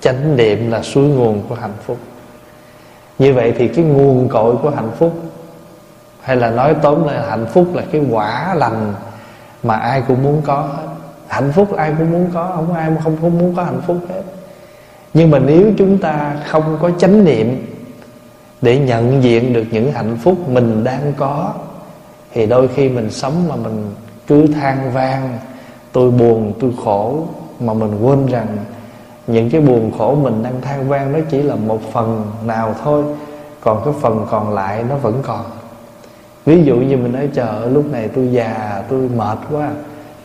chánh niệm là suối nguồn của hạnh phúc. Như vậy thì cái nguồn cội của hạnh phúc hay là nói tóm lại hạnh phúc là cái quả lành mà ai cũng muốn có hết. Hạnh phúc ai cũng muốn có không ai không, không muốn có hạnh phúc hết. Nhưng mà nếu chúng ta không có chánh niệm để nhận diện được những hạnh phúc mình đang có thì đôi khi mình sống mà mình cứ than vang tôi buồn tôi khổ mà mình quên rằng những cái buồn khổ mình đang than vang nó chỉ là một phần nào thôi. Còn cái phần còn lại nó vẫn còn. Ví dụ như mình nói chờ lúc này tôi già, tôi mệt quá,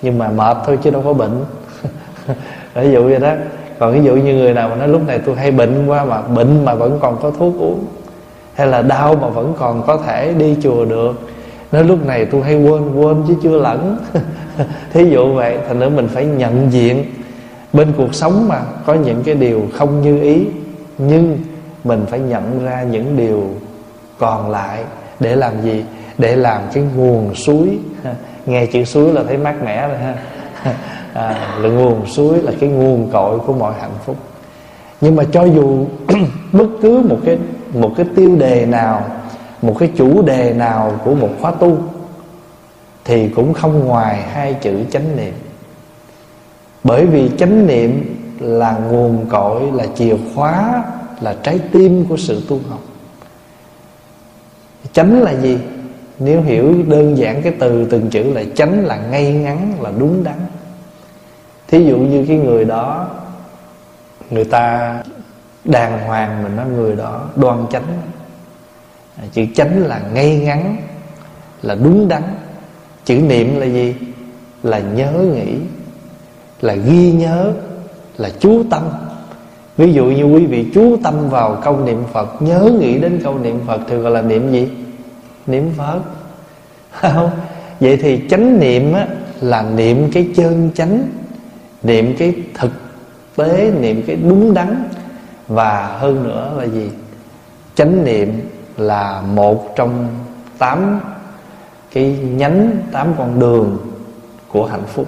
nhưng mà mệt thôi chứ đâu có bệnh. Ví dụ vậy đó. Còn ví dụ như người nào mà nói, lúc này tôi hay bệnh quá mà, bệnh mà vẫn còn có thuốc uống, hay là đau mà vẫn còn có thể đi chùa được, nói lúc này tôi hay quên quên chứ chưa lẫn. Thí dụ vậy, thành nữa mình phải nhận diện bên cuộc sống mà có những cái điều không như ý nhưng mình phải nhận ra những điều còn lại để làm gì? Để làm cái nguồn suối. Nghe chữ suối là thấy mát mẻ rồi ha. À, là nguồn suối là cái nguồn cội của mọi hạnh phúc. Nhưng mà cho dù bất cứ một cái một cái tiêu đề nào một cái chủ đề nào của một khóa tu thì cũng không ngoài hai chữ chánh niệm bởi vì chánh niệm là nguồn cội, là chìa khóa, là trái tim của sự tu học. Chánh là gì? Nếu hiểu đơn giản cái từ, từng chữ là chánh là ngay ngắn, là đúng đắn. Thí dụ như cái người đó, người ta đàng hoàng mình nói người đó đoan chánh. Chữ chánh là ngay ngắn, là đúng đắn. Chữ niệm là gì? Là nhớ nghĩ là ghi nhớ là chú tâm. Ví dụ như quý vị chú tâm vào câu niệm phật nhớ nghĩ đến câu niệm phật thì gọi là niệm gì? Niệm phật. Không? Vậy thì chánh niệm á, là niệm cái chân chánh niệm cái thực tế niệm cái đúng đắn. Và hơn nữa là gì? Chánh niệm là một trong tám cái nhánh tám con đường của hạnh phúc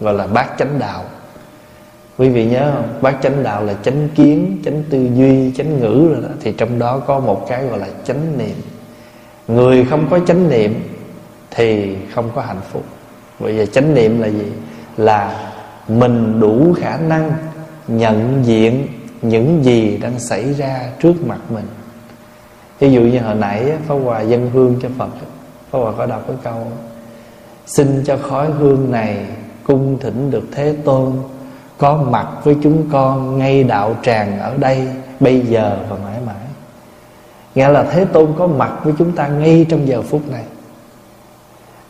gọi là bát chánh đạo. Quý vị nhớ không? Bát chánh đạo là chánh kiến, chánh tư duy, chánh ngữ rồi đó. Thì trong đó có một cái gọi là chánh niệm. Người không có chánh niệm thì không có hạnh phúc. Bây giờ chánh niệm là gì? Là mình đủ khả năng nhận diện những gì đang xảy ra trước mặt mình. Ví dụ như hồi nãy Pháp Hòa dân hương cho Phật Pháp Hòa có đọc cái câu Xin cho khói hương này cung thỉnh được Thế Tôn, Có mặt với chúng con ngay đạo tràng ở đây Bây giờ và mãi mãi. Nghĩa là Thế Tôn có mặt với chúng ta ngay trong giờ phút này.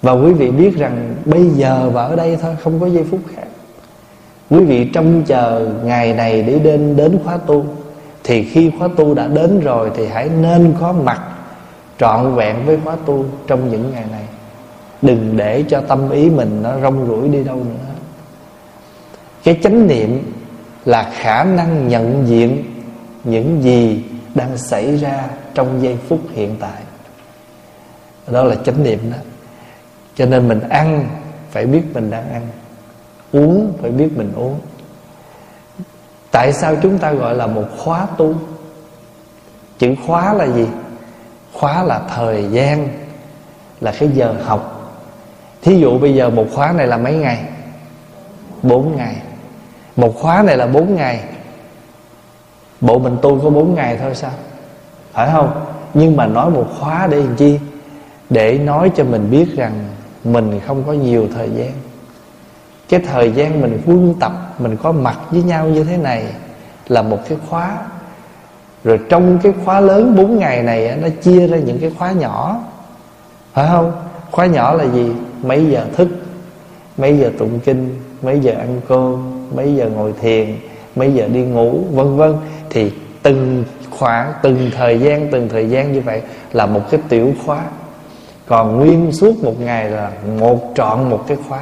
Và quý vị biết rằng bây giờ và ở đây thôi, Không có giây phút khác. Quý vị trông chờ ngày này để đến đến khóa tu. Thì khi khóa tu đã đến rồi Thì hãy nên có mặt trọn vẹn với khóa tu trong những ngày này. Đừng để cho tâm ý mình nó rong rủi đi đâu nữa. Cái chánh niệm là khả năng nhận diện những gì đang xảy ra trong giây phút hiện tại. Đó là chánh niệm đó. Cho nên mình ăn, phải biết mình đang ăn. Uống, phải biết mình uống. Tại sao chúng ta gọi là một khóa tu? Chữ khóa là gì? Khóa là thời gian, Là cái giờ học Thí dụ bây giờ một khóa này là mấy ngày? Bốn ngày. Một khóa này là bốn ngày. Bộ mình tu có bốn ngày thôi sao? Phải không? Nhưng mà nói một khóa để làm chi? Để nói cho mình biết rằng Mình không có nhiều thời gian. Cái thời gian mình quân tập, Mình có mặt với nhau như thế này Là một cái khóa. Rồi trong cái khóa lớn bốn ngày này Nó chia ra những cái khóa nhỏ. Phải không? Khóa nhỏ là gì? Mấy giờ thức? Mấy giờ tụng kinh? Mấy giờ ăn cơm? Mấy giờ ngồi thiền? Mấy giờ đi ngủ? Vân vân. Thì từng khoảng, Từng thời gian, Từng thời gian như vậy Là một cái tiểu khóa. Còn nguyên suốt một ngày là Một trọn một cái khóa.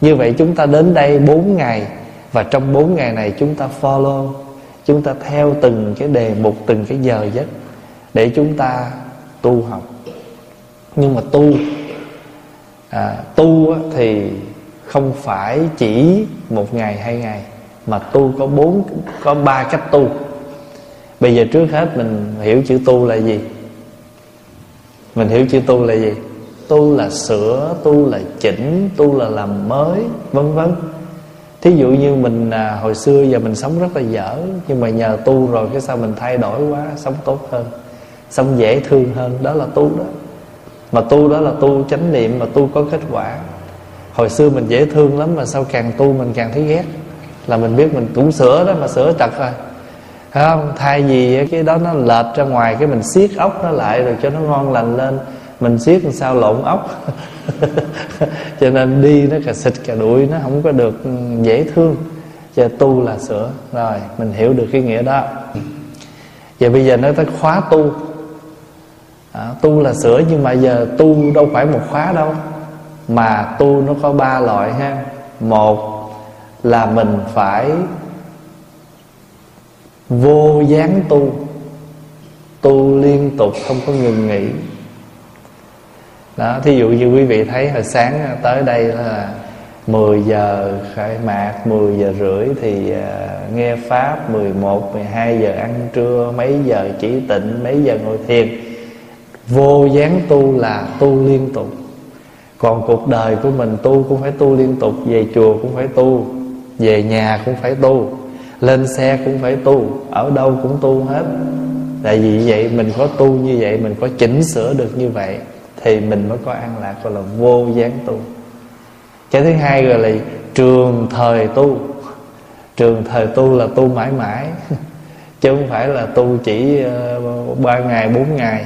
Như vậy chúng ta đến đây 4 ngày. Và trong 4 ngày này chúng ta follow, Chúng ta theo từng cái đề mục, Từng cái giờ giấc Để chúng ta tu học. Nhưng mà tu à, tu thì không phải chỉ một ngày hai ngày mà tu có bốn có ba cách tu. Bây giờ trước hết mình hiểu chữ tu là gì? Mình hiểu chữ tu là gì? Tu là sửa tu là chỉnh tu là làm mới vân vân. Thí dụ như mình à, hồi xưa giờ mình sống rất là dở nhưng mà nhờ tu rồi cái sao mình thay đổi quá sống tốt hơn sống dễ thương hơn. Đó là tu đó mà tu đó là tu chánh niệm mà tu có kết quả. Hồi xưa mình dễ thương lắm mà sau càng tu mình càng thấy ghét. Là mình biết mình cũng sửa đó mà sửa trật thôi. Thấy không? Thay vì cái đó nó lệch ra ngoài, cái mình siết ốc nó lại rồi cho nó ngon lành lên, mình siết làm sao lộn ốc. Cho nên đi nó cả xịt cả đuổi nó không có được dễ thương. Cho tu là sửa. Rồi, mình hiểu được cái nghĩa đó. Và bây giờ nó tới khóa tu à, tu là sửa nhưng mà giờ tu đâu phải một khóa đâu mà tu nó có ba loại ha. Một là mình phải vô gián tu tu liên tục không có ngừng nghỉ. Đó thí dụ như quý vị thấy hồi sáng à, tới đây là 10 giờ khai mạc 10 giờ rưỡi thì uh, nghe Pháp 11, 12 giờ ăn trưa Mấy giờ chỉ tịnh, mấy giờ ngồi thiền. Vô gián tu là tu liên tục. Còn cuộc đời của mình tu cũng phải tu liên tục, Về chùa cũng phải tu, Về nhà cũng phải tu, Lên xe cũng phải tu, Ở đâu cũng tu hết. Tại vì vậy mình có tu như vậy, Mình có chỉnh sửa được như vậy, Thì mình mới có an lạc gọi là vô gián tu. Cái thứ hai gọi là trường thời tu. Trường thời tu là tu mãi mãi, chứ không phải là tu chỉ ờ, ba ngày, bốn ngày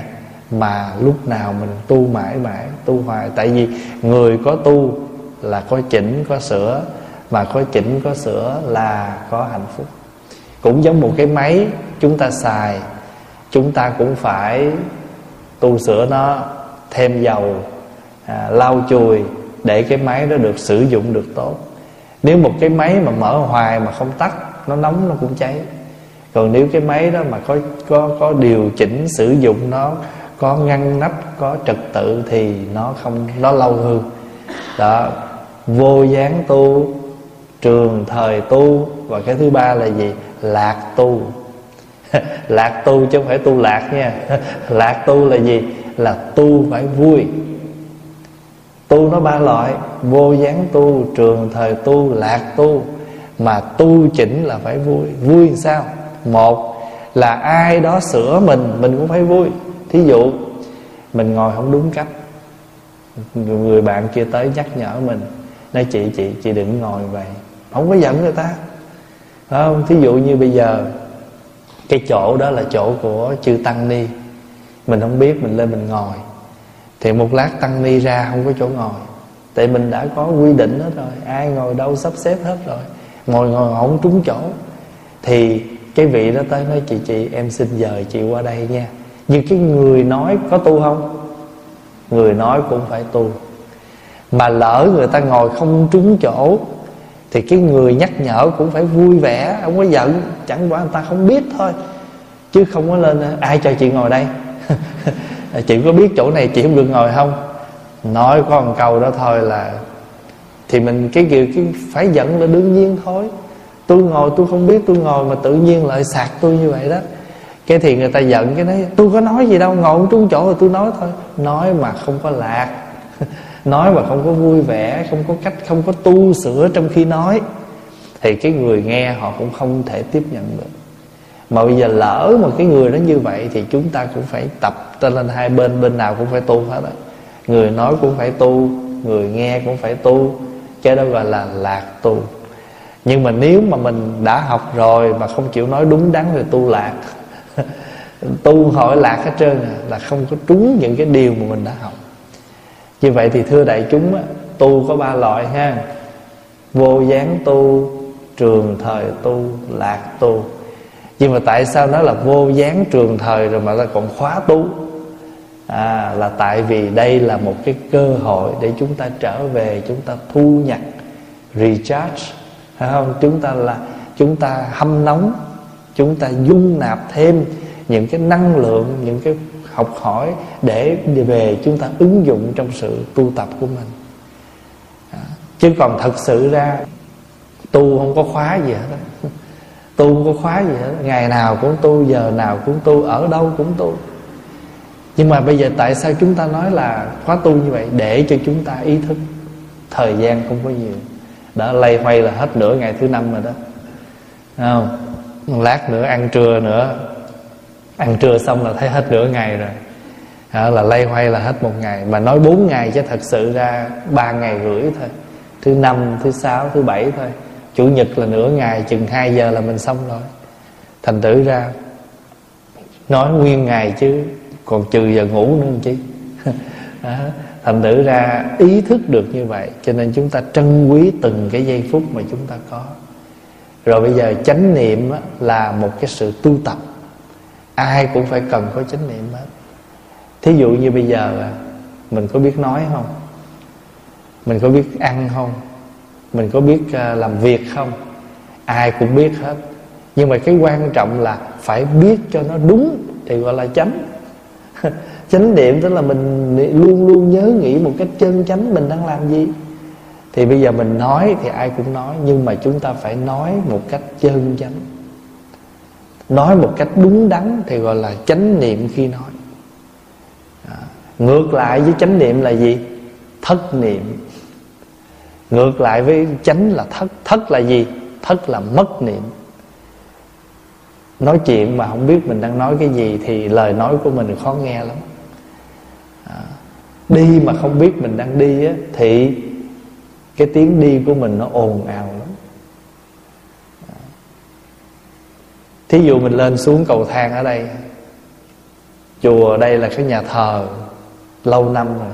mà lúc nào mình tu mãi mãi tu hoài. Tại vì người có tu là có chỉnh có sửa. Mà có chỉnh có sửa là có hạnh phúc. Cũng giống một cái máy chúng ta xài. Chúng ta cũng phải tu sửa nó thêm dầu à, lau chùi để cái máy đó được sử dụng được tốt. Nếu một cái máy mà mở hoài mà không tắt nó nóng nó cũng cháy. Còn nếu cái máy đó mà có có có điều chỉnh sử dụng nó có ngăn nắp, có trật tự thì nó không, nó lâu hư đó, vô gián tu, trường thời tu, và cái thứ ba là gì? Lạc tu. Lạc tu chứ không phải tu lạc nha. Lạc tu là gì? Là tu phải vui. Tu nó ba loại, vô gián tu, trường thời tu, lạc tu. Mà tu chỉnh là phải vui. Vui sao? Một là ai đó sửa mình mình cũng phải vui thí dụ, mình ngồi không đúng cách, người bạn kia tới nhắc nhở mình nói chị chị chị đừng ngồi vậy. Không có giận người ta. Phải không? Thí dụ như bây giờ, cái chỗ đó là chỗ của chư tăng ni. Mình không biết, mình lên mình ngồi. Thì một lát tăng ni ra, không có chỗ ngồi. Tại mình đã có quy định hết rồi, ai ngồi đâu sắp xếp hết rồi. Ngồi ngồi không trúng chỗ. Thì cái vị đó tới nói, chị chị, em xin dời chị qua đây nha nhưng cái người nói có tu không? Người nói cũng phải tu. Mà lỡ người ta ngồi không trúng chỗ, thì cái người nhắc nhở cũng phải vui vẻ. Không có giận, chẳng qua người ta không biết thôi. Chứ không có lên, ai cho chị ngồi đây? Chị có biết chỗ này chị không được ngồi không? Nói có một câu đó thôi là, thì mình cái kiểu cái phải giận là đương nhiên thôi. Tôi ngồi tôi không biết tôi ngồi mà tự nhiên lại sạc tôi như vậy đó cái thì người ta giận, cái đấy tôi có nói gì đâu, ngồi trúng chỗ rồi tôi nói thôi. Nói mà không có lạc, nói mà không có vui vẻ, không có cách, không có tu sửa trong khi nói, thì cái người nghe họ cũng không thể tiếp nhận được. Mà bây giờ lỡ mà cái người đó như vậy thì chúng ta cũng phải tập tên lên hai bên bên nào cũng phải tu hết á. Người nói cũng phải tu, người nghe cũng phải tu, cái đó gọi là lạc tu. Nhưng mà nếu mà mình đã học rồi mà không chịu nói đúng đắn thì tu lạc tu hỏi lạc hết trơn à, là không có trúng những cái điều mà mình đã học. Như vậy thì thưa đại chúng á, tu có ba loại ha. Vô gián tu trường thời tu lạc tu. Nhưng mà tại sao nó là vô gián trường thời rồi mà ta còn khóa tu? À, là tại vì đây là một cái cơ hội để chúng ta trở về chúng ta thu nhặt recharge phải không? Chúng ta là chúng ta hâm nóng chúng ta dung nạp thêm những cái năng lượng, những cái học hỏi để về chúng ta ứng dụng trong sự tu tập của mình. À, chứ còn thật sự ra, tu không có khóa gì hết tu không có khóa gì hết. Ngày nào cũng tu, giờ nào cũng tu, ở đâu cũng tu. Nhưng mà bây giờ tại sao chúng ta nói là khóa tu như vậy? Để cho chúng ta ý thức, thời gian không có nhiều. Đã lay hoay là hết nửa ngày thứ năm rồi đó. Không? Lát nữa ăn trưa nữa ăn trưa xong là thấy hết nửa ngày rồi. À, là lay hoay là hết một ngày. Mà nói bốn ngày chứ thật sự ra ba ngày rưỡi thôi. Thứ năm thứ sáu thứ bảy thôi. Chủ nhật là nửa ngày chừng 2 giờ là mình xong rồi. Thành tử ra nói nguyên ngày chứ còn trừ giờ ngủ nữa chi? À, thành thử ra ý thức được như vậy cho nên chúng ta trân quý từng cái giây phút mà chúng ta có. Rồi bây giờ chánh niệm là một cái sự tu tập ai cũng phải cần có chánh niệm hết. Thí dụ như bây giờ à, mình có biết nói không? Mình có biết ăn không? Mình có biết à, làm việc không? Ai cũng biết hết. Nhưng mà cái quan trọng là phải biết cho nó đúng thì gọi là chánh. Chánh niệm tức là mình luôn luôn nhớ nghĩ một cách chân chánh mình đang làm gì. Thì bây giờ mình nói thì ai cũng nói, nhưng mà chúng ta phải nói một cách chân chánh nói một cách đúng đắn thì gọi là chánh niệm khi nói. À, ngược lại với chánh niệm là gì? Thất niệm. Ngược lại với chánh là thất. Thất là gì? Thất là mất niệm. Nói chuyện mà không biết mình đang nói cái gì thì lời nói của mình khó nghe lắm. À, đi mà không biết mình đang đi á, thì cái tiếng đi của mình nó ồn ào lắm à, thí dụ mình lên xuống cầu thang ở đây, chùa ở đây là cái nhà thờ lâu năm rồi.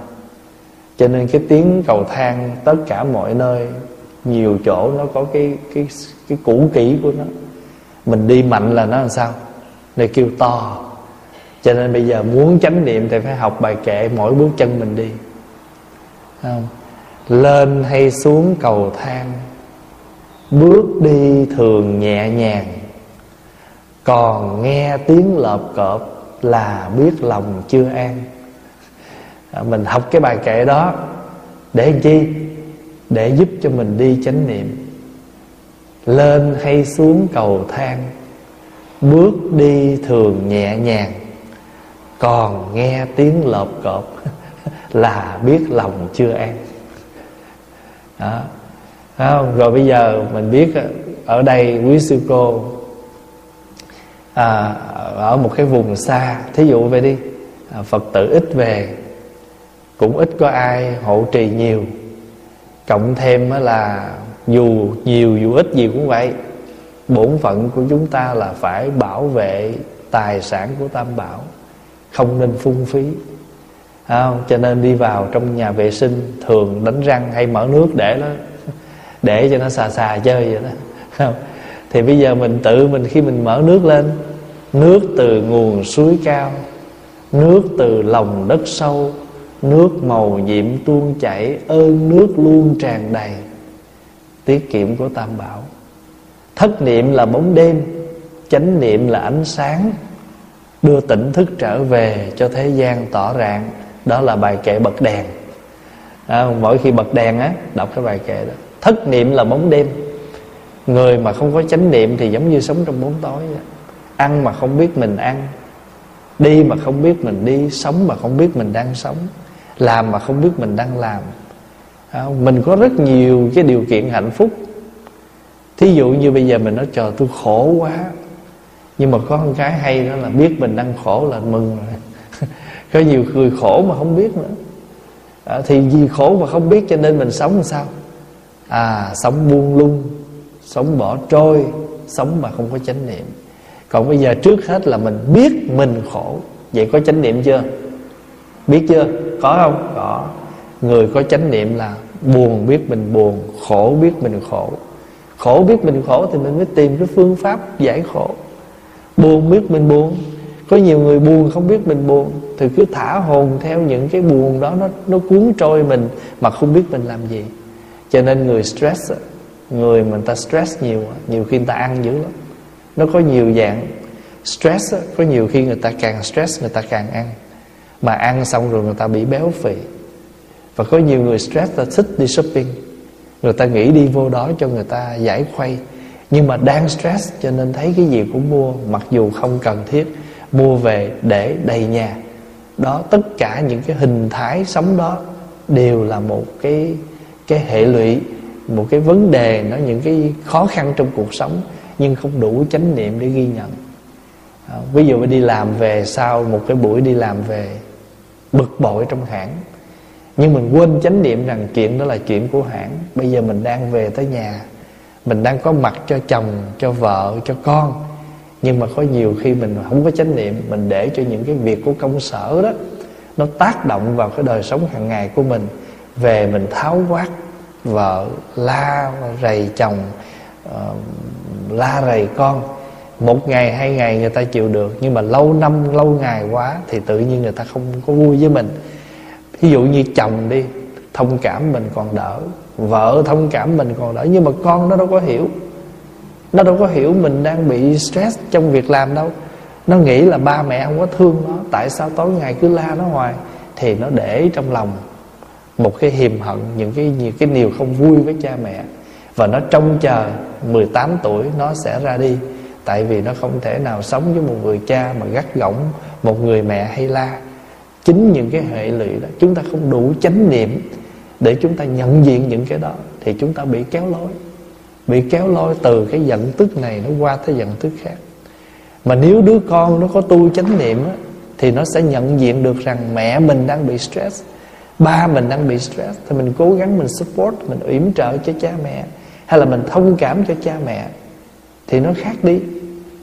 Cho nên cái tiếng cầu thang tất cả mọi nơi, nhiều chỗ nó có cái cái cái cũ kỹ của nó. Mình đi mạnh là nó làm sao? Để kêu to. Cho nên bây giờ muốn chánh niệm thì phải học bài kệ, mỗi bước chân mình đi. Không? lên hay xuống cầu thang, bước đi thường nhẹ nhàng còn nghe tiếng lợp cọp là biết lòng chưa an. À, mình học cái bài kệ đó để làm chi? Để giúp cho mình đi chánh niệm. Lên hay xuống cầu thang bước đi thường nhẹ nhàng. Còn nghe tiếng lợp cọp là biết lòng chưa an. Đó. Không? rồi bây giờ mình biết ở đây quý sư cô à, ở một cái vùng xa thí dụ về đi à, phật tử ít về cũng ít có ai hộ trì nhiều cộng thêm là dù nhiều dù ít gì cũng vậy bổn phận của chúng ta là phải bảo vệ tài sản của tam bảo không nên phung phí không? cho nên đi vào trong nhà vệ sinh thường đánh răng hay mở nước để nó để cho nó xà xà chơi vậy đó không? thì bây giờ mình tự mình khi mình mở nước lên nước từ nguồn suối cao nước từ lòng đất sâu nước màu nhiệm tuôn chảy ơn nước luôn tràn đầy. Tiết kiệm của tam bảo. Thất niệm là bóng đêm chánh niệm là ánh sáng. Đưa tỉnh thức trở về cho thế gian tỏ rạng đó là bài kệ bật đèn. À, mỗi khi bật đèn á đọc cái bài kệ đó. Thất niệm là bóng đêm. Người mà không có chánh niệm thì giống như sống trong bóng tối vậy ăn mà không biết mình ăn đi mà không biết mình đi sống mà không biết mình đang sống làm mà không biết mình đang làm. À, mình có rất nhiều cái điều kiện hạnh phúc. Thí dụ như bây giờ mình nói chờ tôi khổ quá. Nhưng mà có một cái hay đó là biết mình đang khổ là mừng rồi. Có nhiều người khổ mà không biết nữa. À, thì vì khổ mà không biết cho nên mình sống làm sao? À sống buông lung sống bỏ trôi sống mà không có chánh niệm còn bây giờ trước hết là mình biết mình khổ. Vậy có chánh niệm chưa? Biết chưa? Có không? Có. Người có chánh niệm là buồn biết mình buồn, khổ biết mình khổ. Khổ biết mình khổ thì mình mới tìm cái phương pháp giải khổ. Buồn biết mình buồn. Có nhiều người buồn không biết mình buồn thì cứ thả hồn theo những cái buồn đó, nó nó cuốn trôi mình mà không biết mình làm gì. Cho nên người stress người mà người ta stress nhiều nhiều khi người ta ăn dữ lắm nó có nhiều dạng. Stress có nhiều khi người ta càng stress, người ta càng ăn. Mà ăn xong rồi người ta bị béo phì. Và có nhiều người stress là thích đi shopping. Người ta nghĩ đi vô đó cho người ta giải khuây. Nhưng mà đang stress cho nên thấy cái gì cũng mua, mặc dù không cần thiết, mua về để đầy nhà. Đó, tất cả những cái hình thái sống đó đều là một cái cái hệ lụy, một cái vấn đề, nó những cái khó khăn trong cuộc sống nhưng không đủ chánh niệm để ghi nhận. À, ví dụ đi làm về sau một cái buổi đi làm về bực bội trong hãng. Nhưng mình quên chánh niệm rằng chuyện đó là chuyện của hãng. Bây giờ mình đang về tới nhà mình đang có mặt cho chồng cho vợ cho con. Nhưng mà có nhiều khi mình không có chánh niệm mình để cho những cái việc của công sở đó nó tác động vào cái đời sống hàng ngày của mình. Về mình tháo quát vợ la rầy chồng uh, la rầy con. Một ngày hai ngày người ta chịu được nhưng mà lâu năm lâu ngày quá thì tự nhiên người ta không có vui với mình. Ví dụ như chồng đi thông cảm mình còn đỡ vợ thông cảm mình còn đỡ nhưng mà con nó đâu có hiểu. Nó đâu có hiểu mình đang bị stress trong việc làm đâu. Nó nghĩ là ba mẹ không có thương nó tại sao tối ngày cứ la nó hoài? Thì nó để trong lòng một cái hiềm hận những cái những cái điều không vui với cha mẹ và nó trông chờ 18 tuổi nó sẽ ra đi. Tại vì nó không thể nào sống với một người cha mà gắt gỏng một người mẹ hay la. Chính những cái hệ lụy đó chúng ta không đủ chánh niệm để chúng ta nhận diện những cái đó thì chúng ta bị kéo lối. Bị kéo lôi từ cái giận tức này nó qua tới giận tức khác. Mà nếu đứa con nó có tu chánh niệm á, thì nó sẽ nhận diện được rằng mẹ mình đang bị stress ba mình đang bị stress thì mình cố gắng mình support mình yểm trợ cho cha mẹ hay là mình thông cảm cho cha mẹ thì nó khác đi.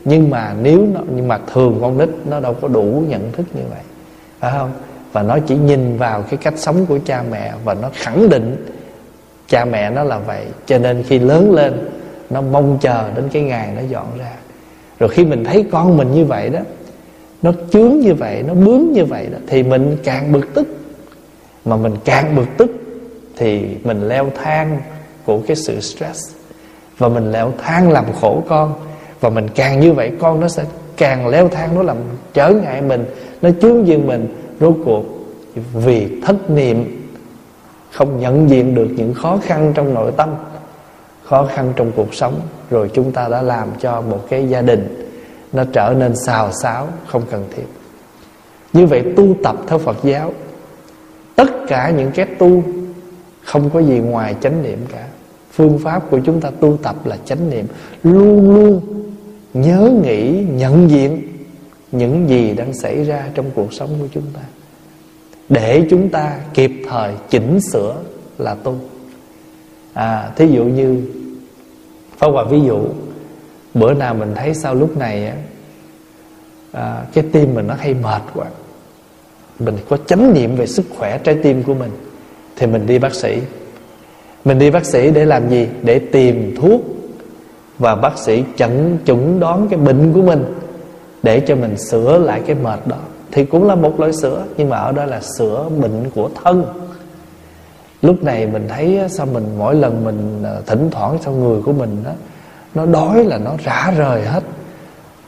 Nhưng mà nếu nó, nhưng mà thường con nít nó đâu có đủ nhận thức như vậy, phải không? Và nó chỉ nhìn vào cái cách sống của cha mẹ và nó khẳng định cha mẹ nó là vậy. Cho nên khi lớn lên, nó mong chờ đến cái ngày nó dọn ra. Rồi khi mình thấy con mình như vậy đó, nó chướng như vậy, nó bướng như vậy đó, thì mình càng bực tức. Mà mình càng bực tức thì mình leo thang của cái sự stress. Và mình leo thang làm khổ con. Và mình càng như vậy, con nó sẽ càng leo thang, nó làm trở ngại mình, nó chướng duyên mình. Rốt cuộc, vì thất niệm, không nhận diện được những khó khăn trong nội tâm, khó khăn trong cuộc sống, rồi chúng ta đã làm cho một cái gia đình nó trở nên xào xáo, không cần thiết. Như vậy tu tập theo phật giáo, tất cả những cái tu không có gì ngoài chánh niệm cả phương pháp của chúng ta tu tập là chánh niệm. Luôn luôn nhớ nghĩ nhận diện những gì đang xảy ra trong cuộc sống của chúng ta. Để chúng ta kịp thời chỉnh sửa là tu. À thí dụ như phá Hòa ví dụ Bữa nào mình thấy sau lúc này á à, Cái tim mình nó hay mệt quá. Mình có chánh niệm về sức khỏe trái tim của mình Thì mình đi bác sĩ. Mình đi bác sĩ để làm gì? Để tìm thuốc. Và bác sĩ chẩn chuẩn đoán cái bệnh của mình Để cho mình sửa lại cái mệt đó. Thì cũng là một loại sữa nhưng mà ở đó là sữa bệnh của thân. Lúc này mình thấy sao mình mỗi lần mình ờ, thỉnh thoảng sau người của mình đó, nó đói là nó rã rời hết.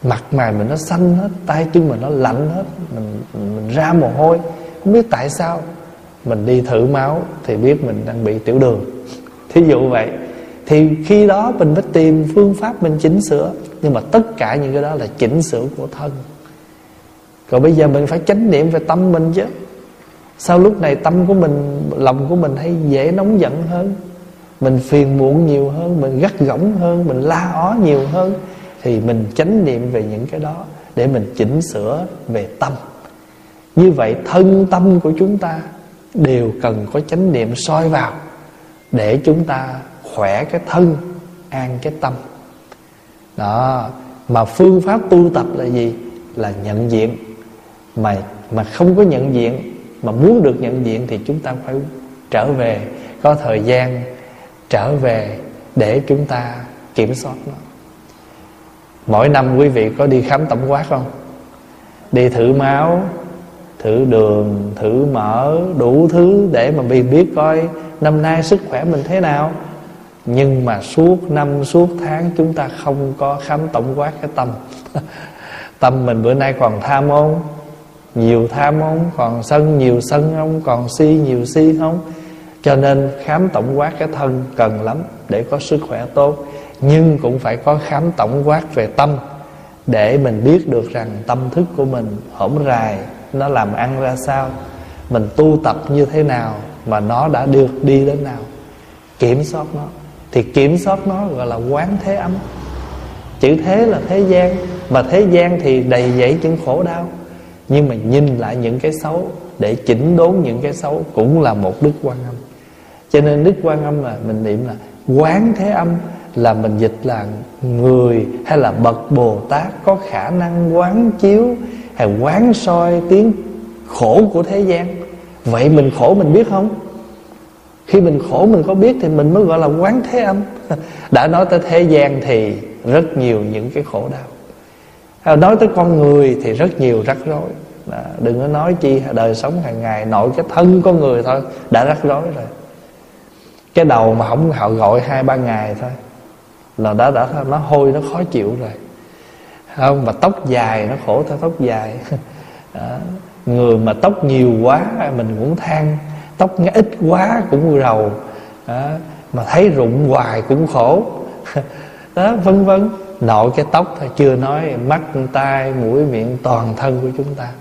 Mặt mày mình nó xanh hết tay chân mình nó lạnh hết mình, mình ra mồ hôi. Không biết tại sao mình đi thử máu thì biết mình đang bị tiểu đường. Thí dụ vậy. Thì khi đó mình phải tìm phương pháp mình chỉnh sửa. Nhưng mà tất cả những cái đó là chỉnh sửa của thân. Rồi bây giờ mình phải chánh niệm về tâm mình chứ. Sao lúc này tâm của mình, Lòng của mình hay dễ nóng giận hơn? Mình phiền muộn nhiều hơn, Mình gắt gỏng hơn, Mình la ó nhiều hơn. Thì mình chánh niệm về những cái đó Để mình chỉnh sửa về tâm. Như vậy thân tâm của chúng ta Đều cần có chánh niệm soi vào Để chúng ta khỏe cái thân, An cái tâm. Đó, Mà phương pháp tu tập là gì? Là nhận diện. Mà mà không có nhận diện, mà muốn được nhận diện thì chúng ta phải trở về, có thời gian trở về để chúng ta kiểm soát nó. Mỗi năm quý vị có đi khám tổng quát không? Đi thử máu thử đường, thử mỡ đủ thứ để mà mình biết coi năm nay sức khỏe mình thế nào. Nhưng mà suốt năm, suốt tháng chúng ta không có khám tổng quát cái tâm. Tâm mình bữa nay còn tham không nhiều tham không còn sân nhiều sân không, còn si nhiều si không. Cho nên khám tổng quát cái thân cần lắm để có sức khỏe tốt, nhưng cũng phải có khám tổng quát về tâm để mình biết được rằng tâm thức của mình hổm rài nó làm ăn ra sao? Mình tu tập như thế nào mà nó đã được đi đến nào? Kiểm soát nó. Thì kiểm soát nó gọi là quán thế âm chữ thế là thế gian, mà thế gian thì đầy dẫy những khổ đau. Nhưng mà nhìn lại những cái xấu, để chỉnh đốn những cái xấu cũng là một đức quan âm. Cho nên đức quan âm là mình niệm là quán thế âm là mình dịch là người hay là bậc bồ tát có khả năng quán chiếu hay quán soi tiếng khổ của thế gian. Vậy mình khổ mình biết không? Khi mình khổ mình có biết thì mình mới gọi là quán thế âm. Đã nói tới thế gian thì rất nhiều những cái khổ đau. À, nói tới con người thì rất nhiều rắc rối. Đừng có nói chi, đời sống hàng ngày nội cái thân con người thôi, đã rắc rối rồi. Cái đầu mà không, họ gọi hai ba ngày thôi, là đã đã, nó hôi, nó khó chịu rồi không mà tóc dài nó khổ theo tóc dài. À, người mà tóc nhiều quá mình cũng than tóc ít quá cũng rầu. À, mà thấy rụng hoài cũng khổ. Đó vân vân. Nội cái tóc thôi chưa nói mắt tai mũi miệng toàn thân của chúng ta.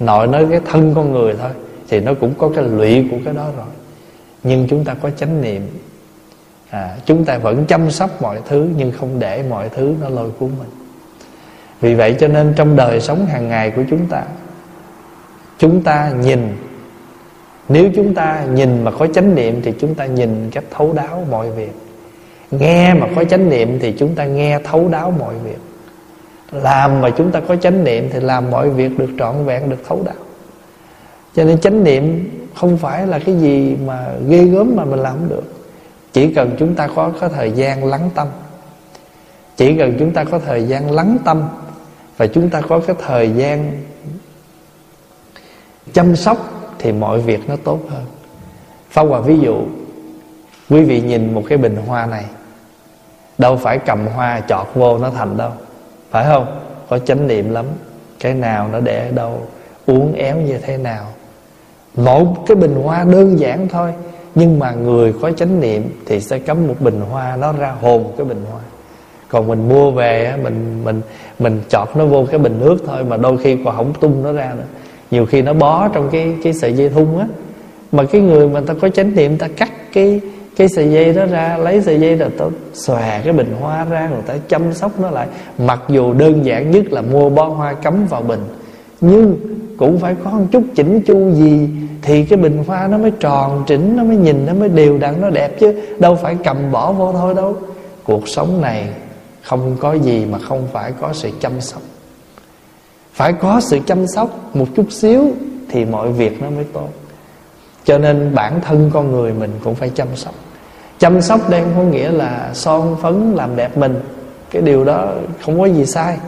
Nội nói cái thân con người thôi thì nó cũng có cái lụy của cái đó rồi. Nhưng chúng ta có chánh niệm. À, chúng ta vẫn chăm sóc mọi thứ nhưng không để mọi thứ nó lôi cuốn mình vì vậy cho nên trong đời sống hàng ngày của chúng ta chúng ta nhìn, nếu chúng ta nhìn mà có chánh niệm thì chúng ta nhìn cách thấu đáo mọi việc. Nghe mà có chánh niệm thì chúng ta nghe thấu đáo mọi việc. Làm mà chúng ta có chánh niệm thì làm mọi việc được trọn vẹn, được thấu đáo. Cho nên chánh niệm không phải là cái gì mà ghê gớm mà mình làm được. Chỉ cần chúng ta có có thời gian lắng tâm. Chỉ cần chúng ta có thời gian lắng tâm và chúng ta có cái thời gian chăm sóc thì mọi việc nó tốt hơn. Phong Hòa, ví dụ, Quý vị nhìn một cái bình hoa này, Đâu phải cầm hoa chọt vô nó thành đâu. Phải không? Có chánh niệm lắm. Cái nào nó để ở đâu Uống éo như thế nào. Một cái bình hoa đơn giản thôi, Nhưng mà người có chánh niệm Thì sẽ cắm một bình hoa Nó ra hồn cái bình hoa. Còn mình mua về Mình mình mình chọt nó vô cái bình nước thôi, Mà đôi khi còn không tung nó ra nữa. Nhiều khi nó bó trong cái cái sợi dây thun á. Mà cái người mà ta có chánh niệm, ta cắt cái cái sợi dây đó ra, lấy sợi dây rồi ta xòe cái bình hoa ra rồi ta chăm sóc nó lại. Mặc dù đơn giản nhất là mua bó hoa cắm vào bình, nhưng cũng phải có một chút chỉnh chu gì thì cái bình hoa nó mới tròn chỉnh nó mới nhìn, nó mới đều đặn, nó đẹp chứ. Đâu phải cầm bỏ vô thôi đâu. Cuộc sống này không có gì mà không phải có sự chăm sóc. Phải có sự chăm sóc một chút xíu thì mọi việc nó mới tốt. Cho nên bản thân con người mình cũng phải chăm sóc. Chăm sóc đây không có nghĩa là son phấn làm đẹp mình. Cái điều đó không có gì sai.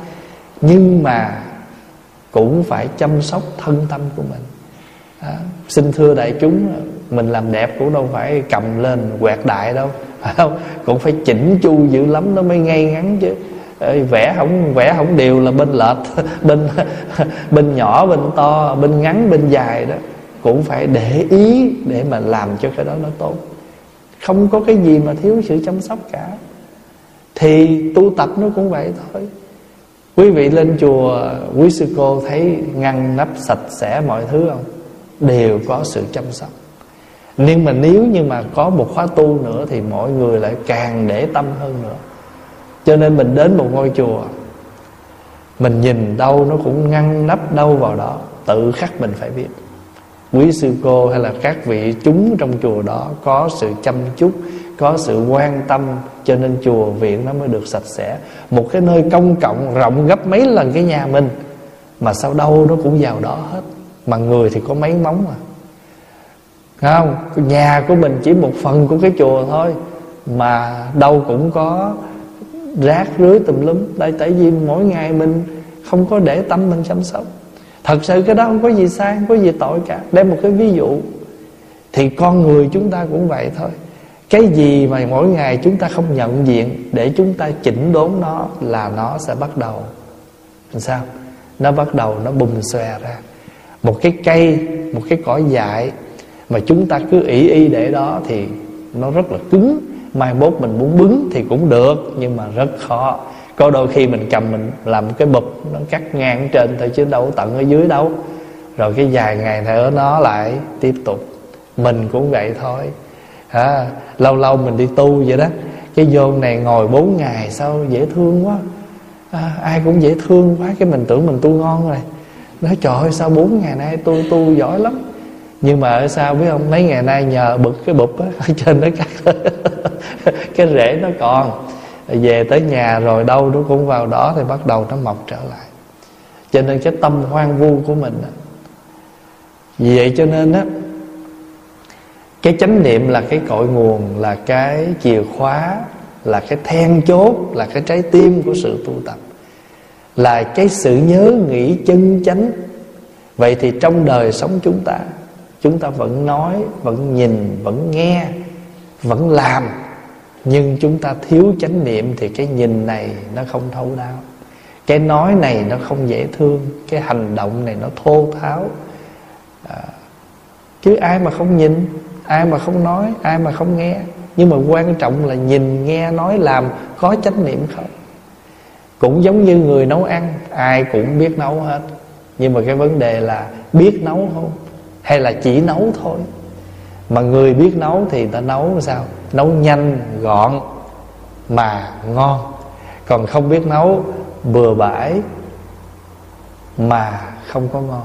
Nhưng mà cũng phải chăm sóc thân tâm của mình. À, xin thưa đại chúng mình làm đẹp cũng đâu phải cầm lên quẹt đại đâu phải không? Cũng phải chỉnh chu dữ lắm nó mới ngay ngắn chứ. Vẽ không vẽ không đều là bên lệch, bên bên nhỏ, bên to, bên ngắn, bên dài đó. Cũng phải để ý để mà làm cho cái đó nó tốt. Không có cái gì mà thiếu sự chăm sóc cả. Thì tu tập nó cũng vậy thôi. Quý vị lên chùa, quý sư cô thấy ngăn nắp sạch sẽ mọi thứ không? Đều có sự chăm sóc nhưng mà nếu như mà có một khóa tu nữa thì mọi người lại càng để tâm hơn nữa. Cho nên mình đến một ngôi chùa, mình nhìn đâu nó cũng ngăn nắp đâu vào đó, tự khắc mình phải biết. Quý sư cô hay là các vị chúng trong chùa đó có sự chăm chút, có sự quan tâm, cho nên chùa viện nó mới được sạch sẽ. Một cái nơi công cộng rộng gấp mấy lần cái nhà mình, mà sao đâu nó cũng vào đó hết. Mà người thì có mấy móng à không, nhà của mình chỉ một phần của cái chùa thôi, mà đâu cũng có rác rưới tùm lum. Tại tại vì mỗi ngày mình không có để tâm mình chăm sóc. Thật sự cái đó không có gì sai, không có gì tội cả. Đem một cái ví dụ, thì con người chúng ta cũng vậy thôi. Cái gì mà mỗi ngày chúng ta không nhận diện để chúng ta chỉnh đốn nó là nó sẽ bắt đầu. Làm sao? Nó bắt đầu nó bùng xòe ra. Một cái cây, một cái cỏ dại mà chúng ta cứ ỷ y để đó thì nó rất là cứng. Mai mốt mình muốn bứng thì cũng được nhưng mà rất khó. Có đôi khi mình cầm mình làm cái bụp nó cắt ngang trên thôi chứ đâu tận ở dưới đâu. Rồi cái vài ngày nữa nó lại tiếp tục. Mình cũng vậy thôi. À, lâu lâu mình đi tu vậy đó. Cái vô này ngồi bốn ngày sao dễ thương quá. À, ai cũng dễ thương quá cái mình tưởng mình tu ngon rồi. Nói trời ơi sao bốn ngày nay tôi tu giỏi lắm nhưng mà ở sao biết không? Mấy ngày nay nhờ bực cái bụp á, ở trên nó cắt cái rễ nó còn. Về tới nhà rồi đâu nó cũng vào đó thì bắt đầu nó mọc trở lại. Cho nên cái tâm hoang vu của mình á. Vì vậy cho nên á, cái chánh niệm là cái cội nguồn, là cái chìa khóa, là cái then chốt, là cái trái tim của sự tu tập. Là cái sự nhớ nghĩ chân chánh. Vậy thì trong đời sống chúng ta chúng ta vẫn nói vẫn nhìn vẫn nghe vẫn làm. Nhưng chúng ta thiếu chánh niệm thì cái nhìn này nó không thấu đáo. Cái nói này nó không dễ thương cái hành động này nó thô tháo. À, chứ ai mà không nhìn ai mà không nói ai mà không nghe. Nhưng mà quan trọng là nhìn nghe nói làm có chánh niệm không? Cũng giống như người nấu ăn ai cũng biết nấu hết. Nhưng mà cái vấn đề là biết nấu không? Hay là chỉ nấu thôi. Mà người biết nấu thì ta nấu sao? Nấu nhanh, gọn mà ngon. Còn không biết nấu bừa bãi mà không có ngon.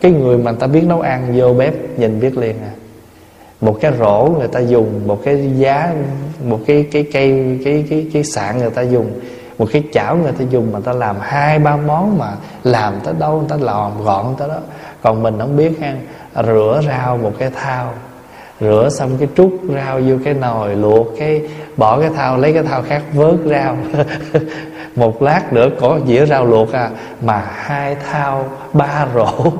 Cái người mà ta biết nấu ăn vô bếp nhìn biết liền à. Một cái rổ người ta dùng, một cái giá, một cái cái cây, cái cái cái sạn người ta dùng, một cái chảo người ta dùng mà ta làm hai, ba món mà làm tới đâu, người ta làm gọn tới đó còn mình không biết ha, rửa rau một cái thao rửa xong cái trút rau vô cái nồi, luộc cái, bỏ cái thao lấy cái thao khác vớt rau. Một lát nữa có dĩa rau luộc à mà hai thao ba rổ.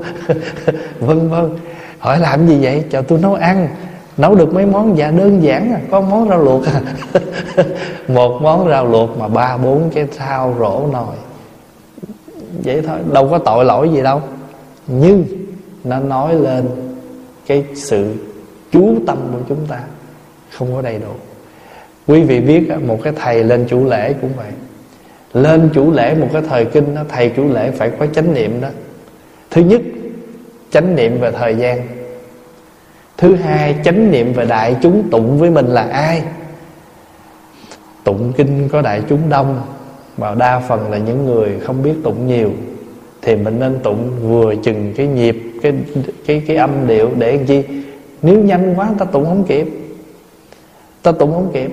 Vân vân. Hỏi làm gì vậy? Cho tôi nấu ăn. Nấu được mấy món? Dạ đơn giản à có món rau luộc à. Một món rau luộc mà ba, bốn cái thao rổ nồi. Vậy thôi, đâu có tội lỗi gì đâu nhưng nó nói lên cái sự chú tâm của chúng ta không có đầy đủ. Quý vị biết một cái thầy lên chủ lễ cũng vậy. Lên chủ lễ một cái thời kinh đó, thầy chủ lễ phải có chánh niệm đó. Thứ nhất chánh niệm về thời gian. Thứ hai chánh niệm về đại chúng tụng với mình là ai? Tụng kinh có đại chúng đông. Mà đa phần là những người không biết tụng nhiều thì mình nên tụng vừa chừng cái nhịp, cái cái cái âm điệu để làm chi? Nếu nhanh quá ta tụng không kịp. Ta tụng không kịp.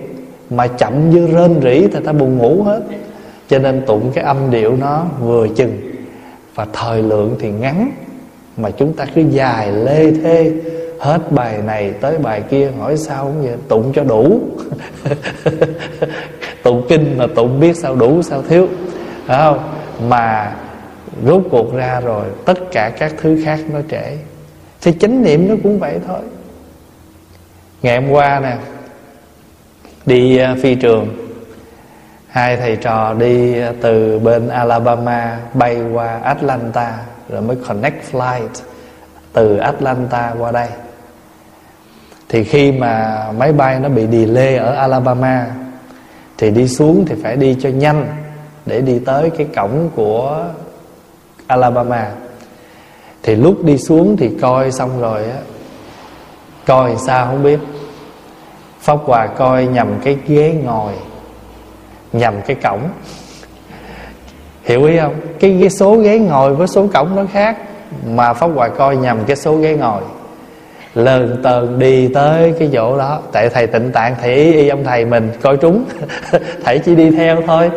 Mà chậm như rên rỉ thì ta buồn ngủ hết. Cho nên tụng cái âm điệu nó vừa chừng. Và thời lượng thì ngắn. Mà chúng ta cứ dài lê thê. Hết bài này tới bài kia, hỏi sao không vậy? Tụng cho đủ. Tụng kinh mà tụng biết sao đủ, sao thiếu. Phải không? Mà rốt cuộc ra rồi, tất cả các thứ khác nó trễ. Thì chánh niệm nó cũng vậy thôi. Ngày hôm qua nè, đi à, phi trường. Hai thầy trò đi à, từ bên Alabama bay qua Atlanta, rồi mới connect flight từ Atlanta qua đây. Thì khi mà máy bay nó bị delay ở Alabama, thì đi xuống thì phải đi cho nhanh để đi tới cái cổng của Alabama. Thì lúc đi xuống thì coi xong rồi á coi sao không biết. Pháp Hòa coi nhầm cái ghế ngồi Nhầm cái cổng. Hiểu ý không? Cái, cái số ghế ngồi với số cổng nó khác Mà Pháp Hòa coi nhầm cái số ghế ngồi. Lần tờn đi tới cái chỗ đó. Tại thầy tịnh tạng thầy ý, ý ông thầy mình coi trúng. Thầy chỉ đi theo thôi